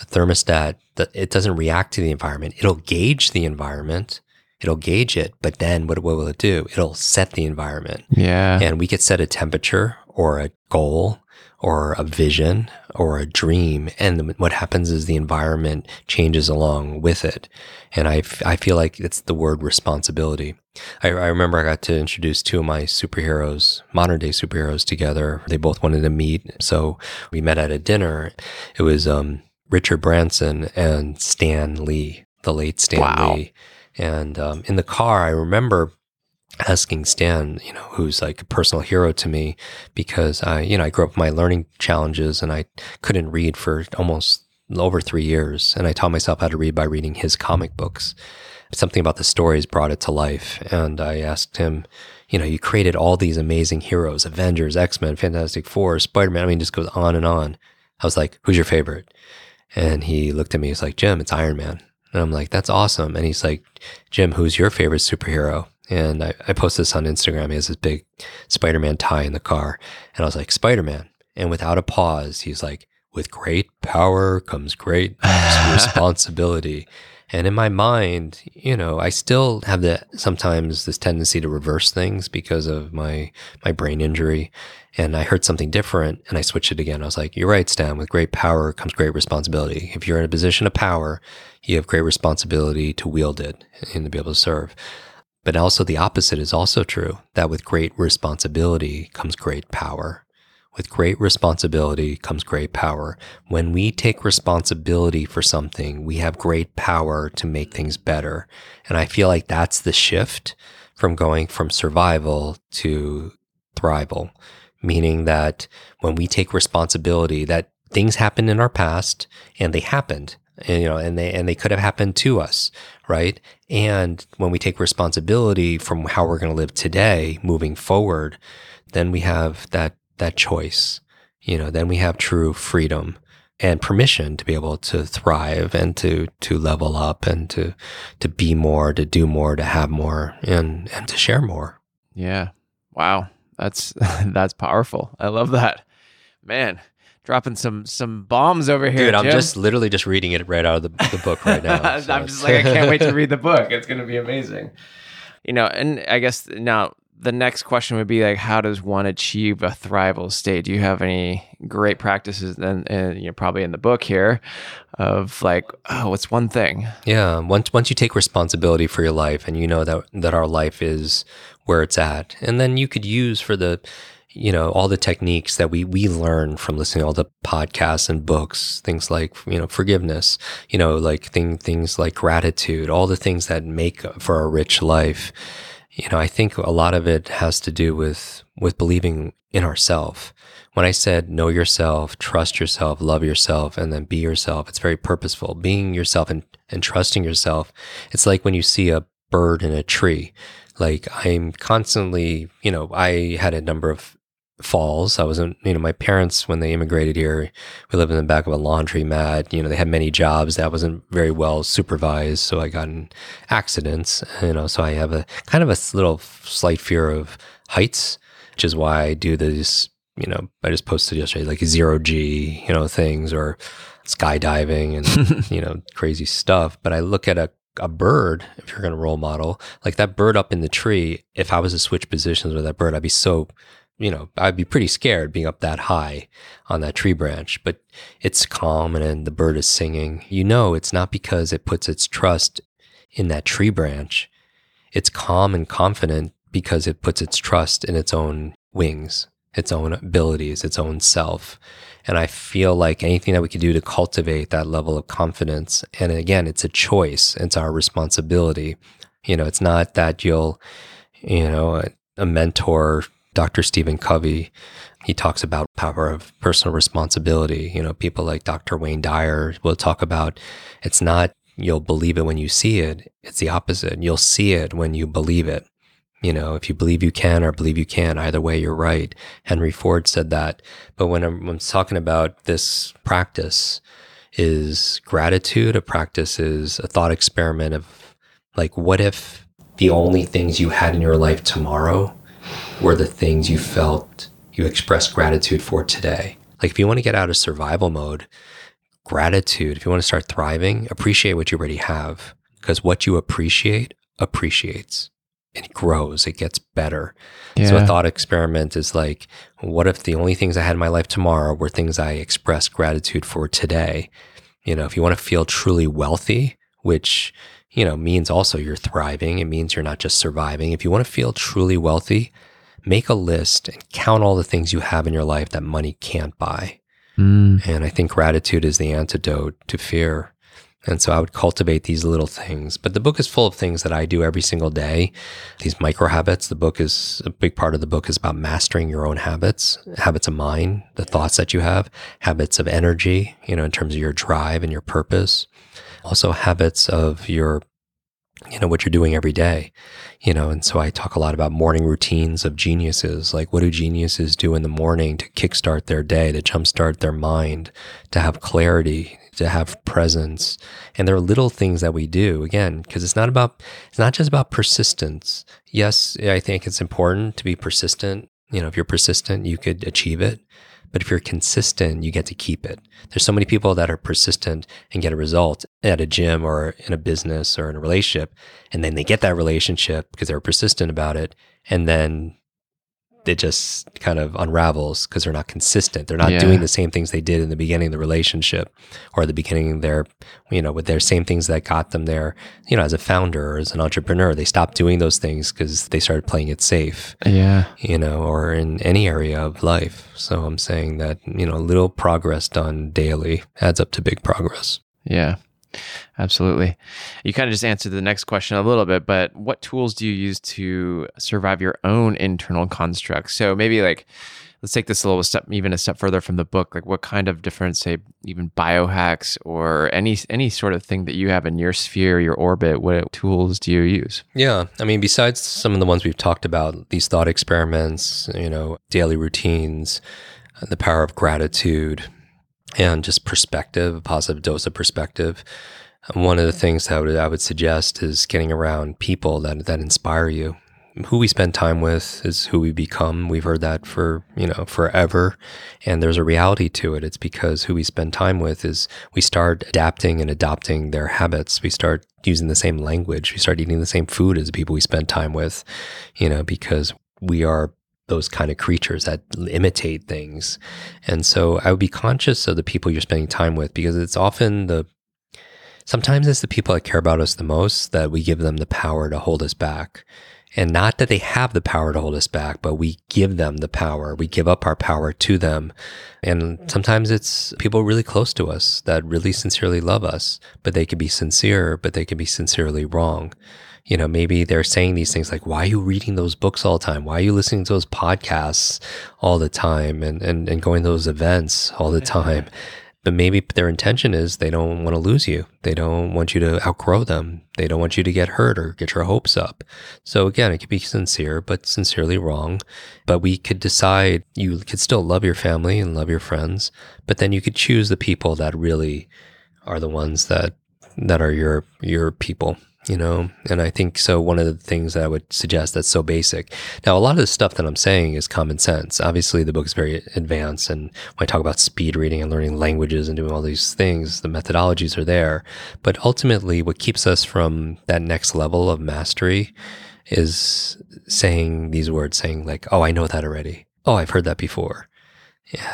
A thermostat, that it doesn't react to the environment. It'll gauge the environment. It'll gauge it, but then what, what will it do? It'll set the environment yeah. and we could set a temperature or a goal or a vision or a dream and what happens is the environment changes along with it and I, f- I feel like it's the word responsibility I, I remember i got to introduce two of my superheroes modern day superheroes together they both wanted to meet so we met at a dinner it was um, richard branson and stan lee the late stan Wow. lee and um, in the car i remember asking Stan, you know, who's like a personal hero to me because I, you know, I grew up with my learning challenges and I couldn't read for almost over three years. And I taught myself how to read by reading his comic books. Something about the stories brought it to life. And I asked him, you know, you created all these amazing heroes, Avengers, X-Men, Fantastic Four, Spider-Man. I mean, just goes on and on. I was like, who's your favorite? And he looked at me. He's like, Jim, it's Iron Man. And I'm like, that's awesome. And he's like, Jim, who's your favorite superhero? And I, I posted this on Instagram. He has this big Spider Man tie in the car. And I was like, Spider Man. And without a pause, he's like, with great power comes great responsibility. And in my mind, you know, I still have the sometimes this tendency to reverse things because of my my brain injury. And I heard something different and I switched it again. I was like, You're right, Stan, with great power comes great responsibility. If you're in a position of power, you have great responsibility to wield it and to be able to serve. But also the opposite is also true that with great responsibility comes great power. With great responsibility comes great power. When we take responsibility for something, we have great power to make things better. And I feel like that's the shift from going from survival to thrival, meaning that when we take responsibility, that things happened in our past and they happened and, you know and they and they could have happened to us right and when we take responsibility from how we're going to live today moving forward then we have that that choice you know then we have true freedom and permission to be able to thrive and to to level up and to to be more to do more to have more and and to share more Yeah. Wow. That's that's powerful. I love that. Man, dropping some some bombs over here. dude i'm Jim. just literally just reading it right out of the, the book right now so I'm just like I can't wait to read the book. It's going to be amazing. You know, and I guess now the next question would be like, how does one achieve a thrival state? Do you have any great practices? Then, and you're probably in the book here, of like, oh, what's one thing? Yeah, once once you take responsibility for your life and you know that that our life is where it's at, and then you could use for the you know all the techniques that we we learn from listening to all the podcasts and books, things like you know forgiveness, you know like thing things like gratitude, all the things that make for a rich life. You know, I think a lot of it has to do with with believing in ourself. When I said know yourself, trust yourself, love yourself, and then be yourself, it's very purposeful. Being yourself and, and trusting yourself. It's like when you see a bird in a tree. Like I'm constantly, you know, I had a number of falls. I wasn't, you know, my parents, when they immigrated here, we lived in the back of a laundry mat. You know, they had many jobs that wasn't very well supervised. So I got in accidents, you know, so I have a kind of a little slight fear of heights, which is why I do these. you know, I just posted yesterday, like zero G, you know, things or skydiving and, you know, crazy stuff. But I look at a a bird, if you're going to role model, like that bird up in the tree, if I was to switch positions with that bird, I'd be so, you know, I'd be pretty scared being up that high on that tree branch. But it's calm and the bird is singing. You know, it's not because it puts its trust in that tree branch. it's calm and confident because it puts its trust in its own wings, its own abilities, its own self. And I feel like anything that we can do to cultivate that level of confidence, and again, it's a choice, it's our responsibility. You know, it's not that you'll, you know, a mentor, Dr. Stephen Covey, he talks about power of personal responsibility. You know, people like Dr. Wayne Dyer will talk about it's not you'll believe it when you see it. It's the opposite. You'll see it when you believe it. You know, if you believe you can or believe you can, either way, you're right. Henry Ford said that. But when I'm, I'm talking about this practice, is gratitude. A practice is a thought experiment of like, what if the only things you had in your life tomorrow were the things you felt you expressed gratitude for today? Like, if you want to get out of survival mode, gratitude, if you want to start thriving, appreciate what you already have because what you appreciate appreciates and it grows, it gets better. Yeah. So a thought experiment is like, what if the only things I had in my life tomorrow were things I expressed gratitude for today? You know, if you want to feel truly wealthy, which, you know, means also you're thriving, it means you're not just surviving. If you want to feel truly wealthy, make a list and count all the things you have in your life that money can't buy. Mm. And I think gratitude is the antidote to fear. And so I would cultivate these little things. But the book is full of things that I do every single day. These micro habits. The book is a big part of the book is about mastering your own habits, habits of mind, the thoughts that you have, habits of energy, you know, in terms of your drive and your purpose. Also habits of your you know what you're doing every day you know and so i talk a lot about morning routines of geniuses like what do geniuses do in the morning to kickstart their day to jumpstart their mind to have clarity to have presence. And there are little things that we do again because it's not about it's not just about persistence. Yes i think it's important to be persistent. You know if you're persistent you could achieve it but if you're consistent, you get to keep it. There's so many people that are persistent and get a result at a gym or in a business or in a relationship. And then they get that relationship because they were persistent about it. And then it just kind of unravels because they're not consistent. They're not yeah. doing the same things they did in the beginning of the relationship or the beginning of their, you know, with their same things that got them there, you know, as a founder or as an entrepreneur. They stopped doing those things because they started playing it safe. Yeah. You know, or in any area of life. So I'm saying that, you know, little progress done daily adds up to big progress. Yeah. Absolutely. You kind of just answered the next question a little bit, but what tools do you use to survive your own internal constructs? So maybe like let's take this a little step even a step further from the book. Like what kind of different say even biohacks or any any sort of thing that you have in your sphere, your orbit, what tools do you use? Yeah. I mean besides some of the ones we've talked about, these thought experiments, you know, daily routines, the power of gratitude, and just perspective, a positive dose of perspective. One of the things that I would, I would suggest is getting around people that, that inspire you. Who we spend time with is who we become. We've heard that for, you know, forever. And there's a reality to it. It's because who we spend time with is we start adapting and adopting their habits. We start using the same language. We start eating the same food as the people we spend time with, you know, because we are those kind of creatures that imitate things. And so I would be conscious of the people you're spending time with because it's often the sometimes it's the people that care about us the most that we give them the power to hold us back. And not that they have the power to hold us back, but we give them the power. We give up our power to them. And sometimes it's people really close to us that really sincerely love us, but they could be sincere, but they could be sincerely wrong you know, maybe they're saying these things like, why are you reading those books all the time? Why are you listening to those podcasts all the time and, and, and going to those events all the time? But maybe their intention is they don't want to lose you. They don't want you to outgrow them. They don't want you to get hurt or get your hopes up. So again, it could be sincere, but sincerely wrong. But we could decide you could still love your family and love your friends, but then you could choose the people that really are the ones that that are your your people you know? And i think so one of the things that i would suggest that's so basic. Now a lot of the stuff that i'm saying is common sense. Obviously the book is very advanced and when i talk about speed reading and learning languages and doing all these things the methodologies are there. But ultimately what keeps us from that next level of mastery is saying these words saying like oh i know that already. Oh i've heard that before.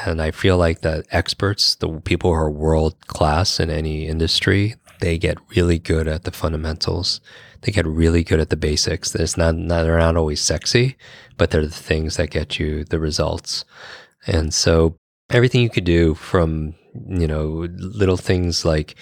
And I feel like that experts, the people who are world class in any industry, they get really good at the fundamentals. They get really good at the basics. It's not, not they're not always sexy, but they're the things that get you the results. And so everything you could do from you know little things like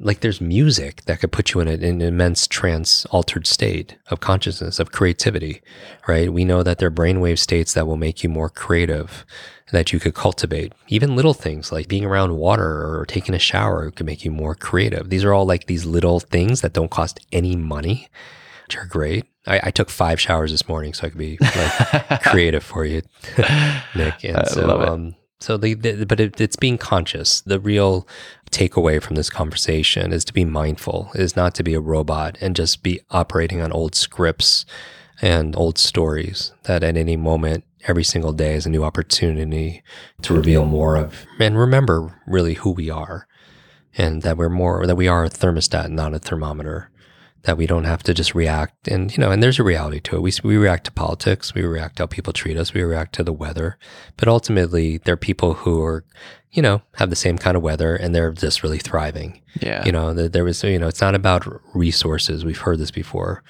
like there's music that could put you in, an immense trance altered state of consciousness of creativity right we know that there are brainwave states that will make you more creative that you could cultivate even little things like being around water or taking a shower could make you more creative these are all like these little things that don't cost any money which are great I, I took five showers this morning so i could be like creative for you nick and I so love it. um so the, the but it, it's being conscious. The real takeaway from this conversation is to be mindful, is not to be a robot and just be operating on old scripts and old stories. That at any moment, every single day is a new opportunity to reveal more of and remember really who we are, and that we're more that we are a thermostat, not a thermometer that we don't have to just react. And, you know, and there's a reality to it. We, we react to politics, we react to how people treat us, we react to the weather. But ultimately, there are people who are, you know, have the same kind of weather and they're just really thriving. Yeah. You know, there was, you know, it's not about resources. We've heard this before.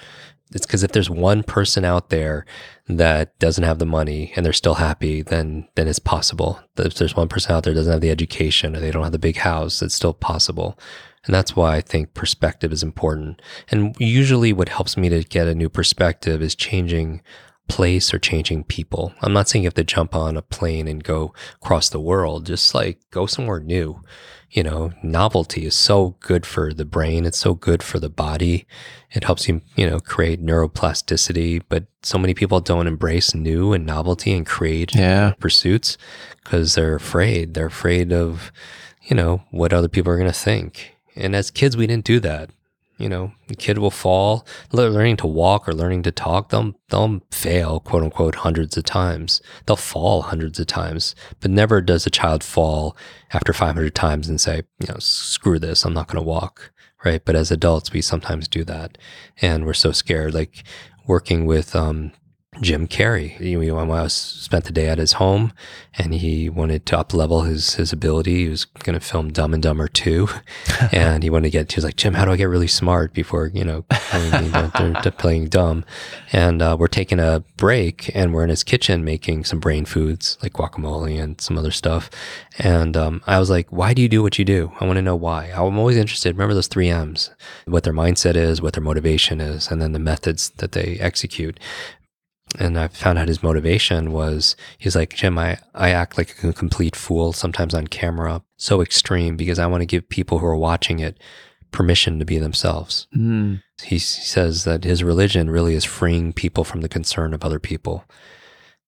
It's because if there's one person out there that doesn't have the money and they're still happy, then then it's possible. If there's one person out there that doesn't have the education or they don't have the big house, it's still possible. And that's why I think perspective is important. And usually, what helps me to get a new perspective is changing place or changing people. I'm not saying you have to jump on a plane and go across the world, just like go somewhere new. You know, novelty is so good for the brain, it's so good for the body. It helps you, you know, create neuroplasticity. But so many people don't embrace new and novelty and create Yeah. pursuits because they're afraid. They're afraid of, you know, what other people are going to think. And as kids, we didn't do that. You know, the kid will fall, le- learning to walk or learning to talk. They'll they'll fail, quote unquote, hundreds of times. They'll fall hundreds of times, but never does a child fall after 500 times and say, you know, screw this, I'm not going to walk. Right. But as adults, we sometimes do that, and we're so scared. Like working with um, Jim Carrey. You know, I spent the day at his home, and he wanted to up level his his ability. He was going to film Dumb and Dumber two, and he wanted to get. He was like, Jim, how do I get really smart before you know playing, you know, playing dumb? And uh, we're taking a break, and we're in his kitchen making some brain foods like guacamole and some other stuff. And um, I was like, why do you do what you do? I want to know why. I'm always interested. Remember those three M's: what their mindset is, what their motivation is, and then the methods that they execute and I found out his motivation was he's like, Jim, I, I act like a complete fool sometimes on camera, so extreme because I want to give people who are watching it permission to be themselves. Mm. He, says that his religion really is freeing people from the concern of other people.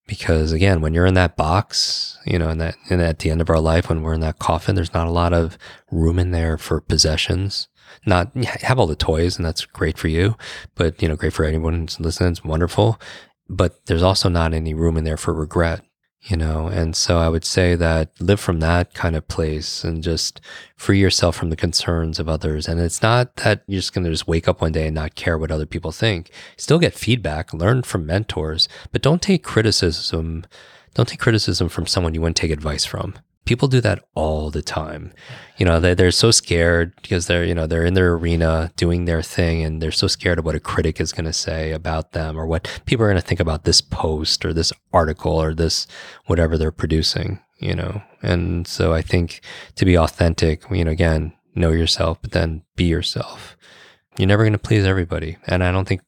Because again, when you're in that box, you know, and that, and at the end of our life, when we're in that coffin, there's not a lot of room in there for possessions. Not have all the toys, and that's great for you, but you know, great for anyone who's listening. It's wonderful but there's also not any room in there for regret, you know? And so I would say that live from that kind of place and just free yourself from the concerns of others. And it's not that you're just going to just wake up one day and not care what other people think. Still get feedback, learn from mentors, but don't take criticism. Don't take criticism from someone you wouldn't take advice from. People do that all the time. You know, they, they're so scared because they're, you know, they're in their arena doing their thing and they're so scared of what a critic is going to say about them or what people are going to think about this post or this article or this whatever they're producing, you know. And so I think to be authentic, you know, again, know yourself, but then be yourself. You're never going to please everybody. And I don't think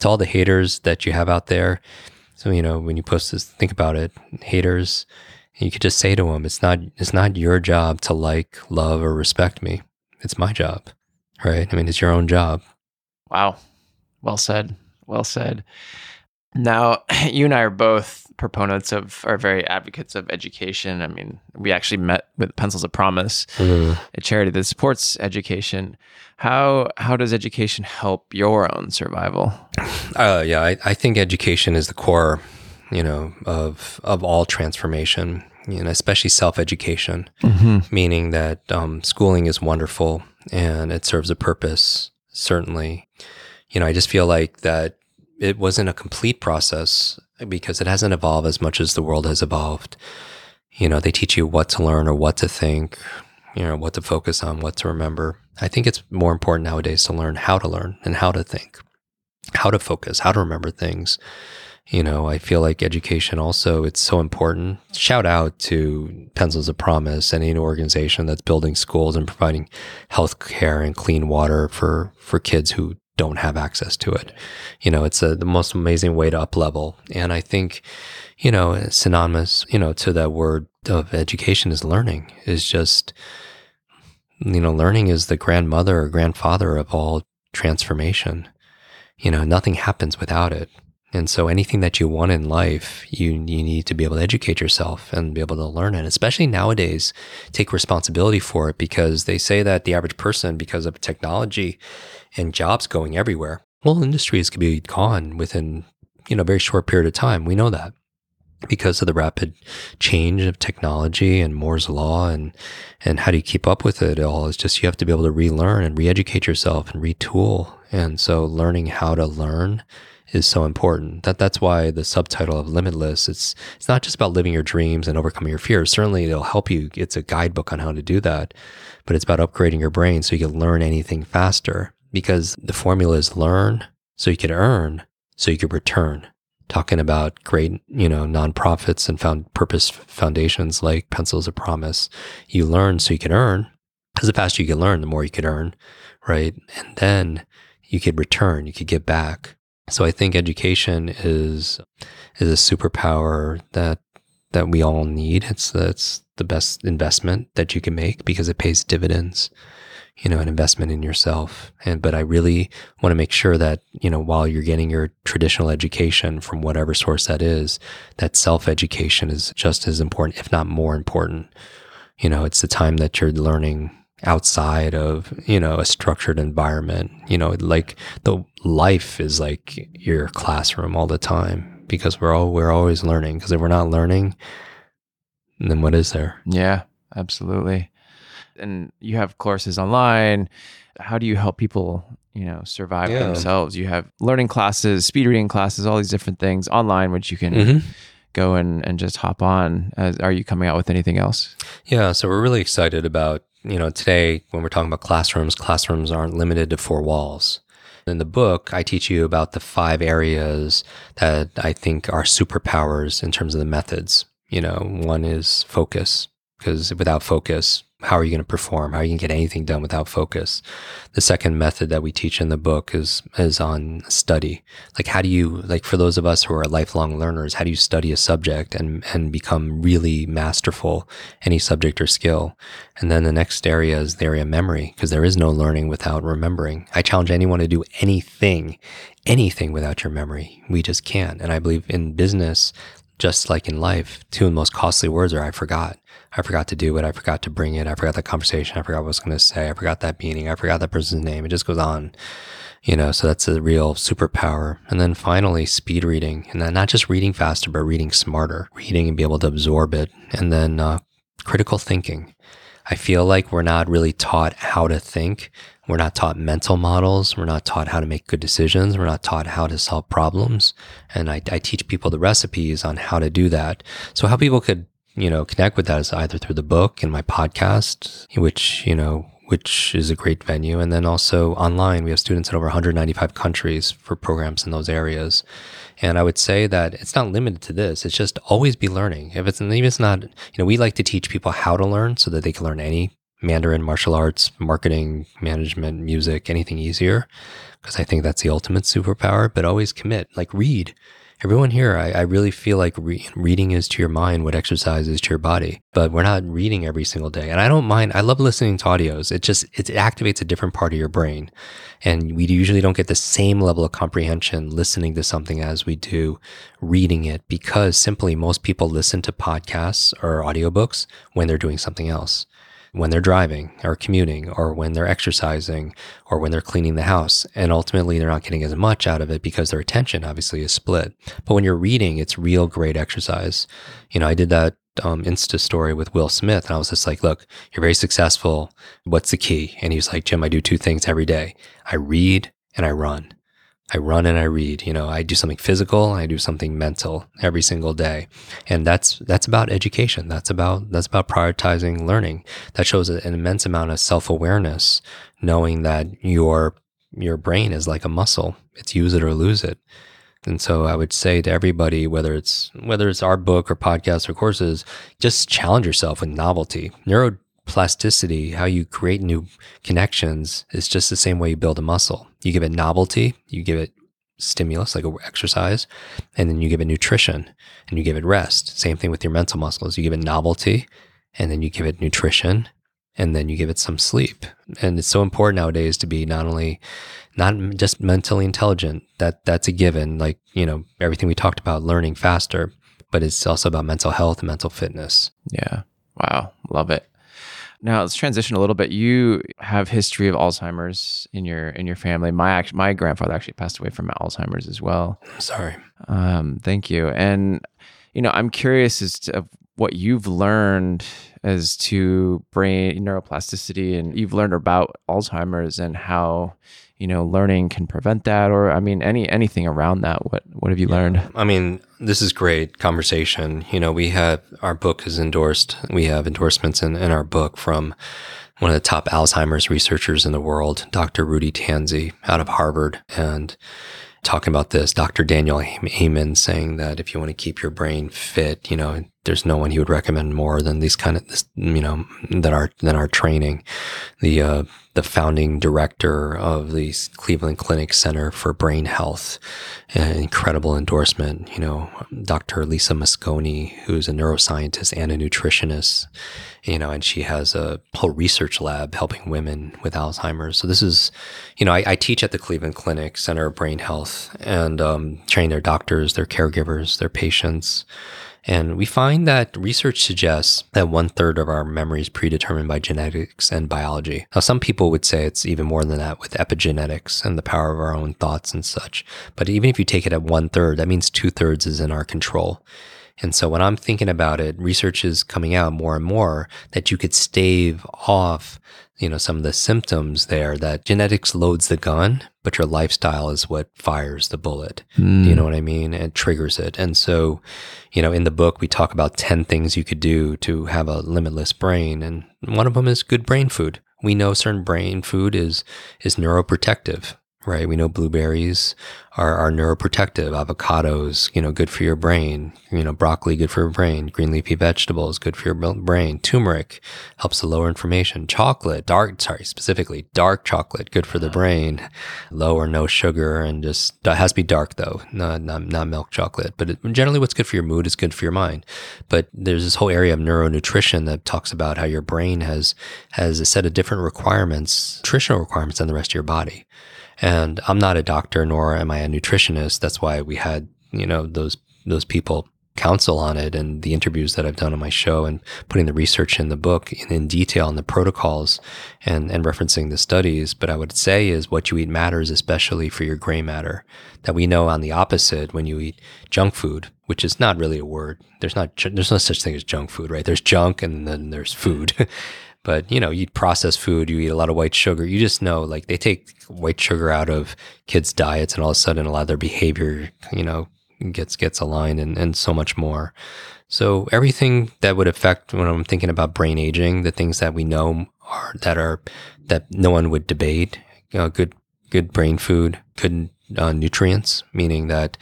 to all the haters that you have out there. So, you know, when you post this, think about it. Haters, you could just say to them, it's not, it's not your job to like, love, or respect me. It's my job, right? I mean, it's your own job. Wow. Well said. Well said. Now, you and I are both proponents of, are very advocates of education. I mean, we actually met with Pencils of Promise, a charity that supports education. How how does education help your own survival? Uh, yeah, I, I think education is the core, you know, of of all transformation, you know, especially self education. Meaning that um, schooling is wonderful and it serves a purpose. Certainly, you know, I just feel like that it wasn't a complete process because it hasn't evolved as much as the world has evolved. You know, they teach you what to learn or what to think, you know, what to focus on, what to remember. I think it's more important nowadays to learn how to learn and how to think, how to focus, how to remember things. You know, I feel like education also it's so important. Shout out to Pencils of Promise, any organization that's building schools and providing health care and clean water for for kids who don't have access to it. You know, it's a, the most amazing way to up level. And I think, you know, synonymous, you know, to that word of education is learning is just, you know, learning is the grandmother or grandfather of all transformation. You know, nothing happens without it. And so anything that you want in life, you, you need to be able to educate yourself and be able to learn it, especially nowadays, take responsibility for it because they say that the average person, because of technology and jobs going everywhere, well, industries could be gone within, you know, a very short period of time. We know that because of the rapid change of technology and Moore's law and and how do you keep up with it all it's just you have to be able to relearn and re-educate yourself and retool. And so learning how to learn is so important. That that's why the subtitle of Limitless it's it's not just about living your dreams and overcoming your fears. Certainly it'll help you. It's a guidebook on how to do that, but it's about upgrading your brain so you can learn anything faster because the formula is learn so you can earn so you can return. Talking about great, you know, nonprofits and found purpose foundations like Pencils of Promise. You learn so you can earn. Because the faster you can learn, the more you can earn, right? And then you could return, you could give back so I think education is is a superpower that that we all need. It's it's the best investment that you can make because it pays dividends. You know, an investment in yourself. And but I really want to make sure that you know while you're getting your traditional education from whatever source that is, that self education is just as important, if not more important. You know, it's the time that you're learning outside of you know a structured environment you know like the life is like your classroom all the time because we're all we're always learning because if we're not learning then what is there yeah absolutely and you have courses online how do you help people you know survive yeah. themselves you have learning classes speed reading classes all these different things online which you can mm-hmm go and, and just hop on. Are you coming out with anything else? Yeah, so we're really excited about you know, today when we're talking about classrooms, classrooms aren't limited to four walls. In the book, I teach you about the five areas that I think are superpowers in terms of the methods. You know, one is focus, because without focus, how are you going to perform? How are you going to get anything done without focus? The second method that we teach in the book is is on study. Like how do you like for those of us who are lifelong learners, how do you study a subject and and become really masterful any subject or skill? And then the next area is the area of memory because there is no learning without remembering. I challenge anyone to do anything anything without your memory. We just can't. And I believe in business just like in life, two of the most costly words are I forgot. I forgot to do it. I forgot to bring it. I forgot that conversation. I forgot what I was going to say. I forgot that meeting. I forgot that person's name. It just goes on, you know, so that's a real superpower. And then finally, speed reading and then not just reading faster, but reading smarter, reading and be able to absorb it. And then uh, critical thinking. I feel like we're not really taught how to think. We're not taught mental models. We're not taught how to make good decisions. We're not taught how to solve problems. And I, I teach people the recipes on how to do that. So how people could, you know, connect with that is either through the book and my podcast, which, you know, which is a great venue. And then also online, we have students in over 195 countries for programs in those areas. And I would say that it's not limited to this. It's just always be learning. If it's, even it's not, you know, we like to teach people how to learn so that they can learn any Mandarin, martial arts, marketing, management, music, anything easier. Because I think that's the ultimate superpower, but always commit, like read. Everyone here, I, I really feel like re- reading is to your mind what exercise is to your body, but we're not reading every single day. And I don't mind, I love listening to audios. It just, it activates a different part of your brain. And we usually don't get the same level of comprehension listening to something as we do reading it because simply most people listen to podcasts or audiobooks when they're doing something else when they're driving or commuting or when they're exercising or when they're cleaning the house. And ultimately, they're not getting as much out of it because their attention obviously is split. But when you're reading, it's real great exercise. You know, I did that um, Insta story with Will Smith. And I was just like, look, you're very successful. What's the key? And he was like, Jim, I do two things every day I read and I run. I run and I read. You know, I do something physical, I do something mental every single day, and that's that's about education. That's about that's about prioritizing learning. That shows an immense amount of self awareness, knowing that your your brain is like a muscle. It's use it or lose it. And so I would say to everybody, whether it's whether it's our book or podcasts or courses, just challenge yourself with novelty. Neuroplasticity, how you create new connections, is just the same way you build a muscle. You give it novelty, you give it stimulus like exercise, and then you give it nutrition and you give it rest. Same thing with your mental muscles. You give it novelty, and then you give it nutrition, and then you give it some sleep. And it's so important nowadays to be not only not just mentally intelligent, that that's a given, like, you know, everything we talked about learning faster, but it's also about mental health and mental fitness. Yeah. Wow. Love it. Now let's transition a little bit. You have history of Alzheimer's in your in your family. My my grandfather actually passed away from Alzheimer's as well. Sorry. Um, thank you. And you know, I'm curious as to what you've learned as to brain neuroplasticity and you've learned about Alzheimer's and how you know learning can prevent that or I mean any anything around that what what have you learned I mean this is great conversation you know we have our book is endorsed we have endorsements in, in our book from one of the top Alzheimer's researchers in the world Dr. Rudy Tanzi out of Harvard and talking about this, Dr. Daniel Amen saying that if you want to keep your brain fit, you know, there's no one he would recommend more than these kind of, this, you know, that are, than our training. The, uh, the founding director of the Cleveland Clinic Center for Brain Health, an incredible endorsement, you know, Dr. Lisa Mosconi, who's a neuroscientist and a nutritionist, you know, and she has a whole research lab helping women with Alzheimer's. So this is, you know, I, I teach at the Cleveland Clinic Center of Brain Health and um, train their doctors, their caregivers, their patients. And we find that research suggests that one third of our memory is predetermined by genetics and biology. Now, some people would say it's even more than that with epigenetics and the power of our own thoughts and such. But even if you take it at one third, that means two thirds is in our control. And so when I'm thinking about it, research is coming out more and more that you could stave off, you know, some of the symptoms there that genetics loads the gun, but your lifestyle is what fires the bullet. Mm. You know what I mean? It triggers it. And so, you know, in the book, we talk about 10 things you could do to have a limitless brain. And one of them is good brain food. We know certain brain food is, is neuroprotective right? We know blueberries are, are neuroprotective. Avocados, you know, good for your brain. You know, broccoli, good for your brain. Green leafy vegetables, good for your brain. Turmeric helps to lower inflammation. Chocolate, dark, sorry, specifically dark chocolate, good for the brain. Low or no sugar and just, it has to be dark though, not, not, not milk chocolate. But it, generally what's good for your mood is good for your mind. But there's this whole area of neuronutrition that talks about how your brain has, has a set of different requirements, nutritional requirements than the rest of your body. And I'm not a doctor, nor am I a nutritionist. That's why we had, you know, those, those people counsel on it and the interviews that I've done on my show and putting the research in the book in, in detail on the protocols and, and referencing the studies. But I would say is what you eat matters, especially for your gray matter that we know on the opposite when you eat junk food, which is not really a word. There's not, there's no such thing as junk food, right? There's junk and then there's food. But you know, you eat processed food, you eat a lot of white sugar. You just know, like they take white sugar out of kids' diets, and all of a sudden, a lot of their behavior, you know, gets gets aligned, and and so much more. So everything that would affect when I'm thinking about brain aging, the things that we know are that are that no one would debate. You know, good good brain food, good uh, nutrients, meaning that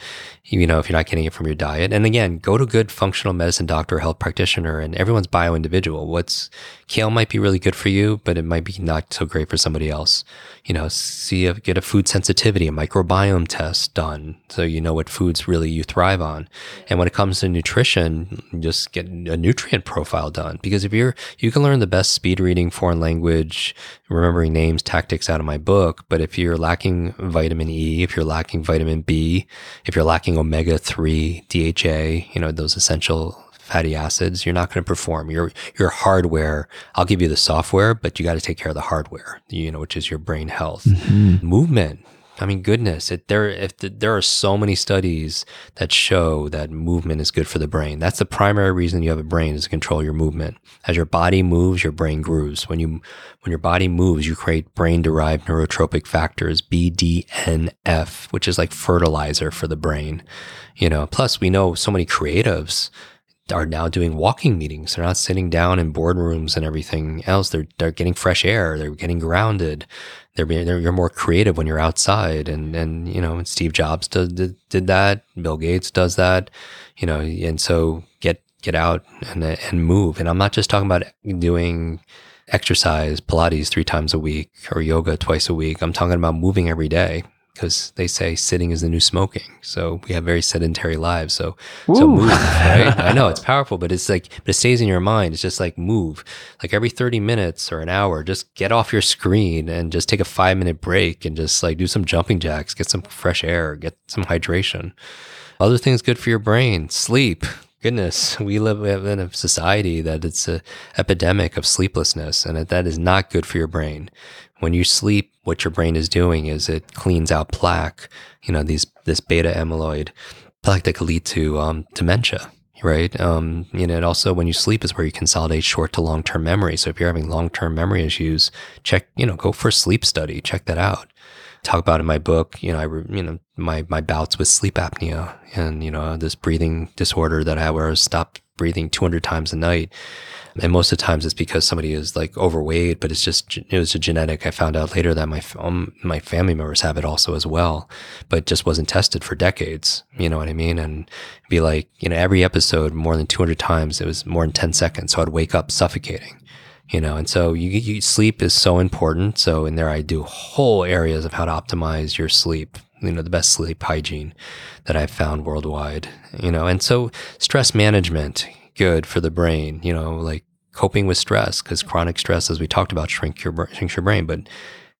you know if you're not getting it from your diet. And again, go to good functional medicine doctor, or health practitioner, and everyone's bio individual. What's kale might be really good for you, but it might be not so great for somebody else. You know, see if get a food sensitivity, a microbiome test done, so you know what foods really you thrive on. And when it comes to nutrition, just get a nutrient profile done because if you're you can learn the best speed reading foreign language, remembering names, tactics out of my book, but if you're lacking vitamin E, if you're lacking vitamin B, if you're lacking omega 3, DHA, you know, those essential fatty acids, you're not going to perform. Your your hardware, I'll give you the software, but you got to take care of the hardware, you know, which is your brain health. Mm-hmm. Movement, I mean, goodness, it, there if the, there are so many studies that show that movement is good for the brain. That's the primary reason you have a brain is to control your movement. As your body moves, your brain grooves. When you when your body moves, you create brain-derived neurotrophic factors, BDNF, which is like fertilizer for the brain. You know, plus we know so many creatives are now doing walking meetings. They're not sitting down in boardrooms and everything else. They're they're getting fresh air. They're getting grounded they're, they're you're more creative when you're outside. And and you know Steve Jobs did, did did that. Bill Gates does that you know and so get get out and and move. And I'm not just talking about doing exercise Pilates three times a week or yoga twice a week. I'm talking about moving every day because they say sitting is the new smoking. So we have very sedentary lives. So Ooh. so move, right? I know it's powerful, but it's like but it stays in your mind. It's just like move. Like every 30 minutes or an hour, just get off your screen and just take a five minute break and just like do some jumping jacks, get some fresh air, get some hydration. Other things good for your brain, sleep. Goodness, we live in a society that it's an epidemic of sleeplessness, and that is not good for your brain when you sleep, what your brain is doing is it cleans out plaque, you know, these, this beta amyloid plaque that could lead to um, dementia, right? Um, you know, and also when you sleep is where you consolidate short to long term memory. So if you're having long term memory issues, check, you know, go for a sleep study, check that out. Talk about in my book, you know, I, you know, my, my bouts with sleep apnea and, you know, this breathing disorder that I had where I stopped breathing 200 times a night and most of the times it's because somebody is like overweight, but it's just it was a genetic. I found out later that my um, my family members have it also as well, but just wasn't tested for decades. You know what I mean? And be like, you know, every episode more than 200 times, it was more than 10 seconds. So I'd wake up suffocating you know and so you, you, sleep is so important so in there i do whole areas of how to optimize your sleep you know the best sleep hygiene that i've found worldwide you know and so stress management good for the brain, you know, like coping with stress, because chronic stress, as we talked about, shrink your, shrinks your brain. But,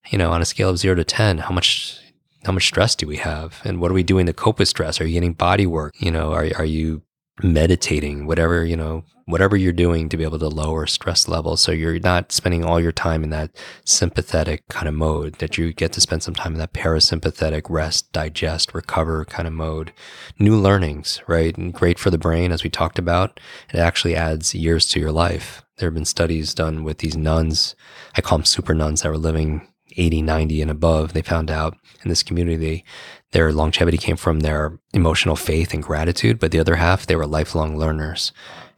you know, on a scale of zero to 10, how much, how much stress do we have? And what are we doing to cope with stress? Are you getting body work? You know, are, are you meditating, whatever, you know, whatever you're doing to be able to lower stress levels. So you're not spending all your time in that sympathetic kind of mode, that you get to spend some time in that parasympathetic rest, digest, recover kind of mode. New learnings, right? And great for the brain, as we talked about. It actually adds years to your life. There have been studies done with these nuns. I call them super nuns that were living 80, 90 and above. They found out in this community, their longevity came from their emotional faith and gratitude, but the other half, they were lifelong learners.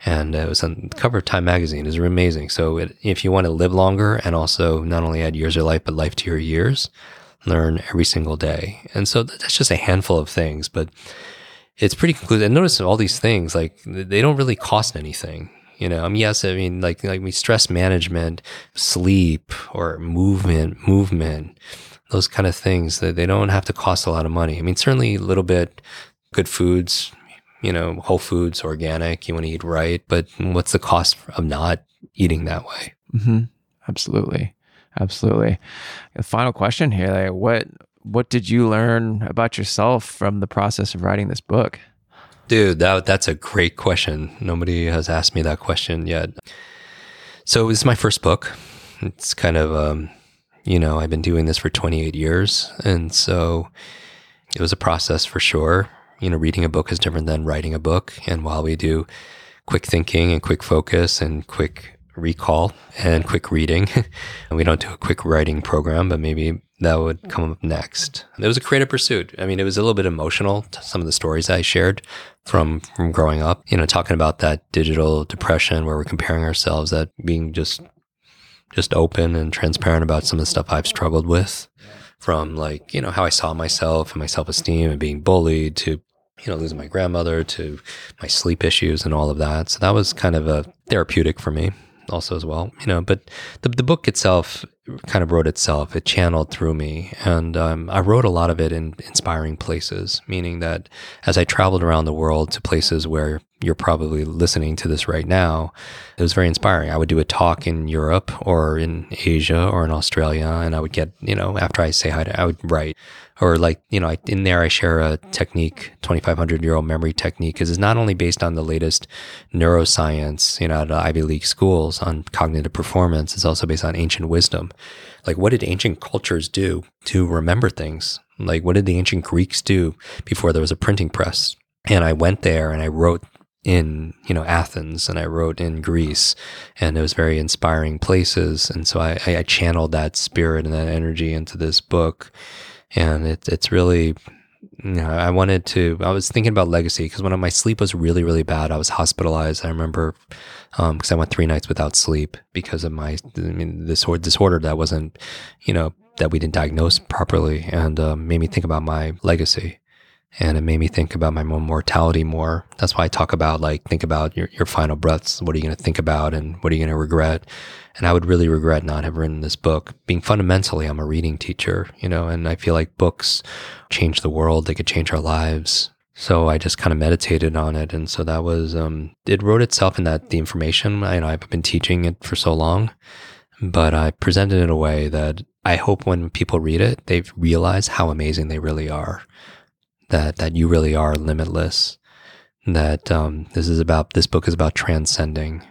And uh, it was on the cover of Time magazine. It was amazing. So it, if you want to live longer and also not only add years of life, but life to your years, learn every single day. And so that's just a handful of things, but it's pretty conclusive. And notice all these things, like they don't really cost anything. You know, I mean, yes, I mean, like, like we stress management, sleep or movement, movement, those kind of things that they don't have to cost a lot of money. I mean, certainly a little bit good foods, you know, whole foods, organic, you want to eat right, but what's the cost of not eating that way? Mm-hmm. Absolutely. Absolutely. The final question here, like what, what did you learn about yourself from the process of writing this book? Dude, that, that's a great question. Nobody has asked me that question yet. So is my first book. It's kind of, um, you know, I've been doing this for 28 years. And so it was a process for sure you know, reading a book is different than writing a book. And while we do quick thinking and quick focus and quick recall and quick reading, and we don't do a quick writing program, but maybe that would come up next. It was a creative pursuit. I mean, it was a little bit emotional. Some of the stories I shared from from growing up, you know, talking about that digital depression where we're comparing ourselves, that being just just open and transparent about some of the stuff I've struggled with from like, you know, how I saw myself and my self-esteem and being bullied to you know, losing my grandmother to my sleep issues and all of that. So that was kind of a therapeutic for me also as well, you know, but the, the book itself kind of wrote itself. It channeled through me. And um, I wrote a lot of it in inspiring places, meaning that as I traveled around the world to places where you're probably listening to this right now, it was very inspiring. I would do a talk in Europe or in Asia or in Australia, and I would get, you know, after I say hi to, I would write or like you know in there i share a technique 2500 year old memory technique because it's not only based on the latest neuroscience you know at ivy league schools on cognitive performance it's also based on ancient wisdom. Like what did ancient cultures do to remember things? Like, what did the ancient Greeks do before there was a printing press? And I went there and I wrote in you know Athens and I wrote in Greece and it was very inspiring places. And so I, I channeled that spirit and that energy into this book and it, it's really you know, I wanted to I was thinking about legacy because when my sleep was really really bad. I was hospitalized. I remember because um, I went three nights without sleep because of my I mean this disorder that wasn't you know that we didn't diagnose properly and um, made me think about my legacy and it made me think about my own mortality more. That's why I talk about like think about your, your final breaths. What are you going to think about and what are you going to regret? And I would really regret not have written this book. Being fundamentally, I'm a reading teacher, you know, and I feel like books change the world. They could change our lives. So I just kind of meditated on it, and so that was um, it wrote itself in that the information. I know I've been teaching it for so long, but I presented it in a way that I hope when people read it, they realize how amazing they really are that that you really are limitless. That um, this is about this book is about transcending.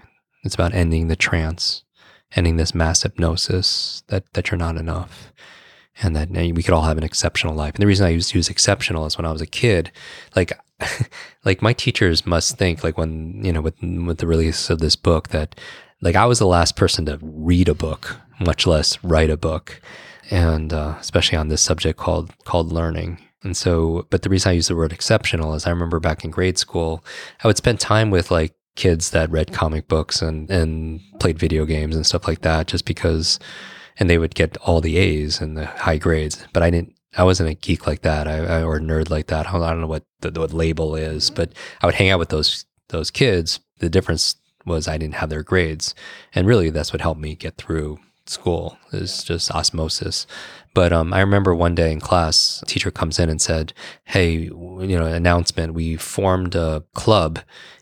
It's about ending the trance, ending this mass hypnosis that that you're not enough, and that we could all have an exceptional life. And the reason I used to use exceptional is when I was a kid, like like my teachers must think like when you know with with the release of this book that like I was the last person to read a book, much less write a book, and uh, especially on this subject called called learning. And so, but the reason I use the word exceptional is I remember back in grade school, I would spend time with like kids that read comic books and, and played video games and stuff like that just because, and they would get all the A's and the high grades. But I didn't, I wasn't a geek like that I, I or a nerd like that. I don't know what the, what label is, mm-hmm. but I would hang out with those, those kids. The difference was I didn't have their grades. And really that's what helped me get through school is just osmosis. But um, I remember one day in class, a teacher comes in and said, "Hey, you know, announcement. We formed a club,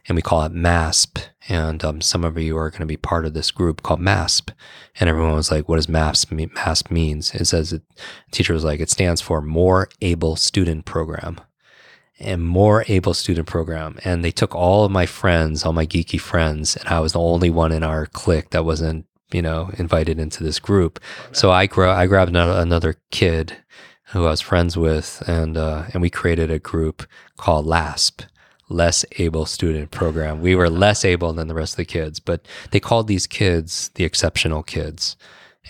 and we call it MASP. And um, some of you are going to be part of this group called MASP." And everyone was like, "What does MASP? MASP means?" It says, it, teacher was like, "It stands for More Able Student Program." and more able student program. And they took all of my friends, all my geeky friends, and I was the only one in our clique that wasn't you know, invited into this group. So I gra- I grabbed another kid who I was friends with, and uh, and we created a group called LASP, Less Able Student Program. We were less able than the rest of the kids, but they called these kids the exceptional kids.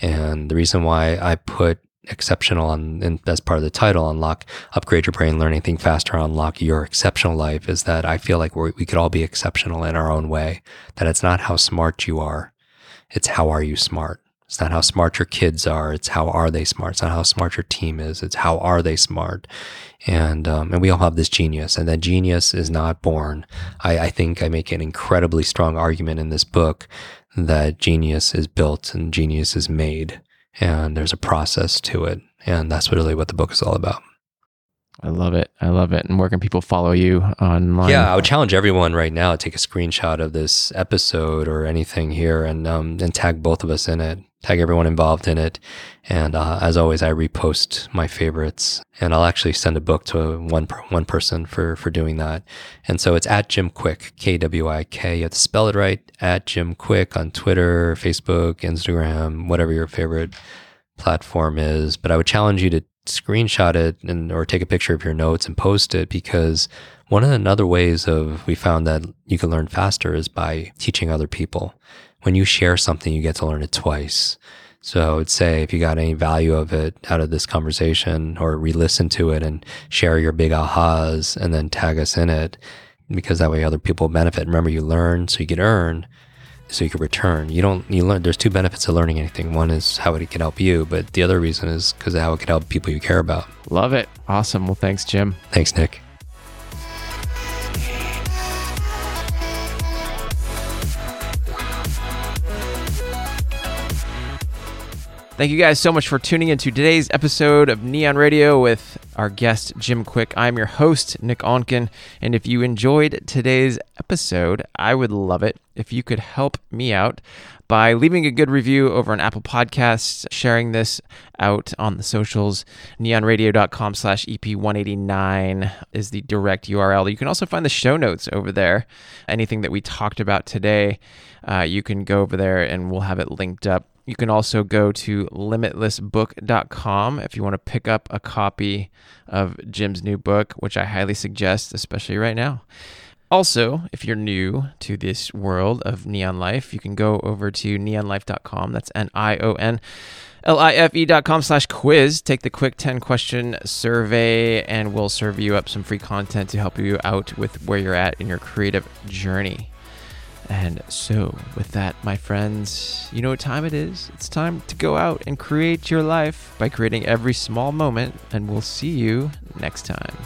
And the reason why I put exceptional on and as part of the title unlock upgrade your brain learning think faster unlock your exceptional life is that i feel like we could all be exceptional in our own way that it's not how smart you are it's how are you smart? It's not how smart your kids are. It's how are they smart. It's not how smart your team is. It's how are they smart. And um, and we all have this genius, and that genius is not born. I, I think I make an incredibly strong argument in this book that genius is built and genius is made, and there's a process to it, and that's really what the book is all about. I love it. I love it. And where can people follow you online? Yeah, I would challenge everyone right now to take a screenshot of this episode or anything here and um, and tag both of us in it. Tag everyone involved in it. And uh, as always, I repost my favorites, and I'll actually send a book to one one person for for doing that. And so it's at Jim Kwik K W I K. You have to spell it right. At Jim Kwik on Twitter, Facebook, Instagram, whatever your favorite platform is. But I would challenge you to screenshot it and or take a picture of your notes and post it because one of the other ways of we found that you can learn faster is by teaching other people. When you share something, you get to learn it twice. So I would say if you got any value of it out of this conversation or re-listen to it and share your big ahas and then tag us in it because that way other people benefit. Remember you learn so you can earn so you can return. You don't you learn. There's two benefits of learning anything. One is how it can help you, but the other reason is because how it can help people you care about. Love it. Awesome. Well, thanks, Jim. Thanks, Nick. Thank you guys so much for tuning into today's episode of Nion Radio with our guest, Jim Kwik. I'm your host, Nick Onken. And if you enjoyed today's episode, I would love it if you could help me out by leaving a good review over on Apple Podcasts, sharing this out on the socials. Nionradio.com slash EP189 is the direct URL. You can also find the show notes over there. Anything that we talked about today, uh, you can go over there and we'll have it linked up You can also go to limitlessbook.com if you want to pick up a copy of Jim's new book, which I highly suggest, especially right now. Also, if you're new to this world of Nion Life, you can go over to nionlife.com. That's N I O N L I F E.com slash quiz. Take the quick 10 question survey, and we'll serve you up some free content to help you out with where you're at in your creative journey. And so, with that, my friends, you know what time it is? It's time to go out and create your life by creating every small moment, and we'll see you next time.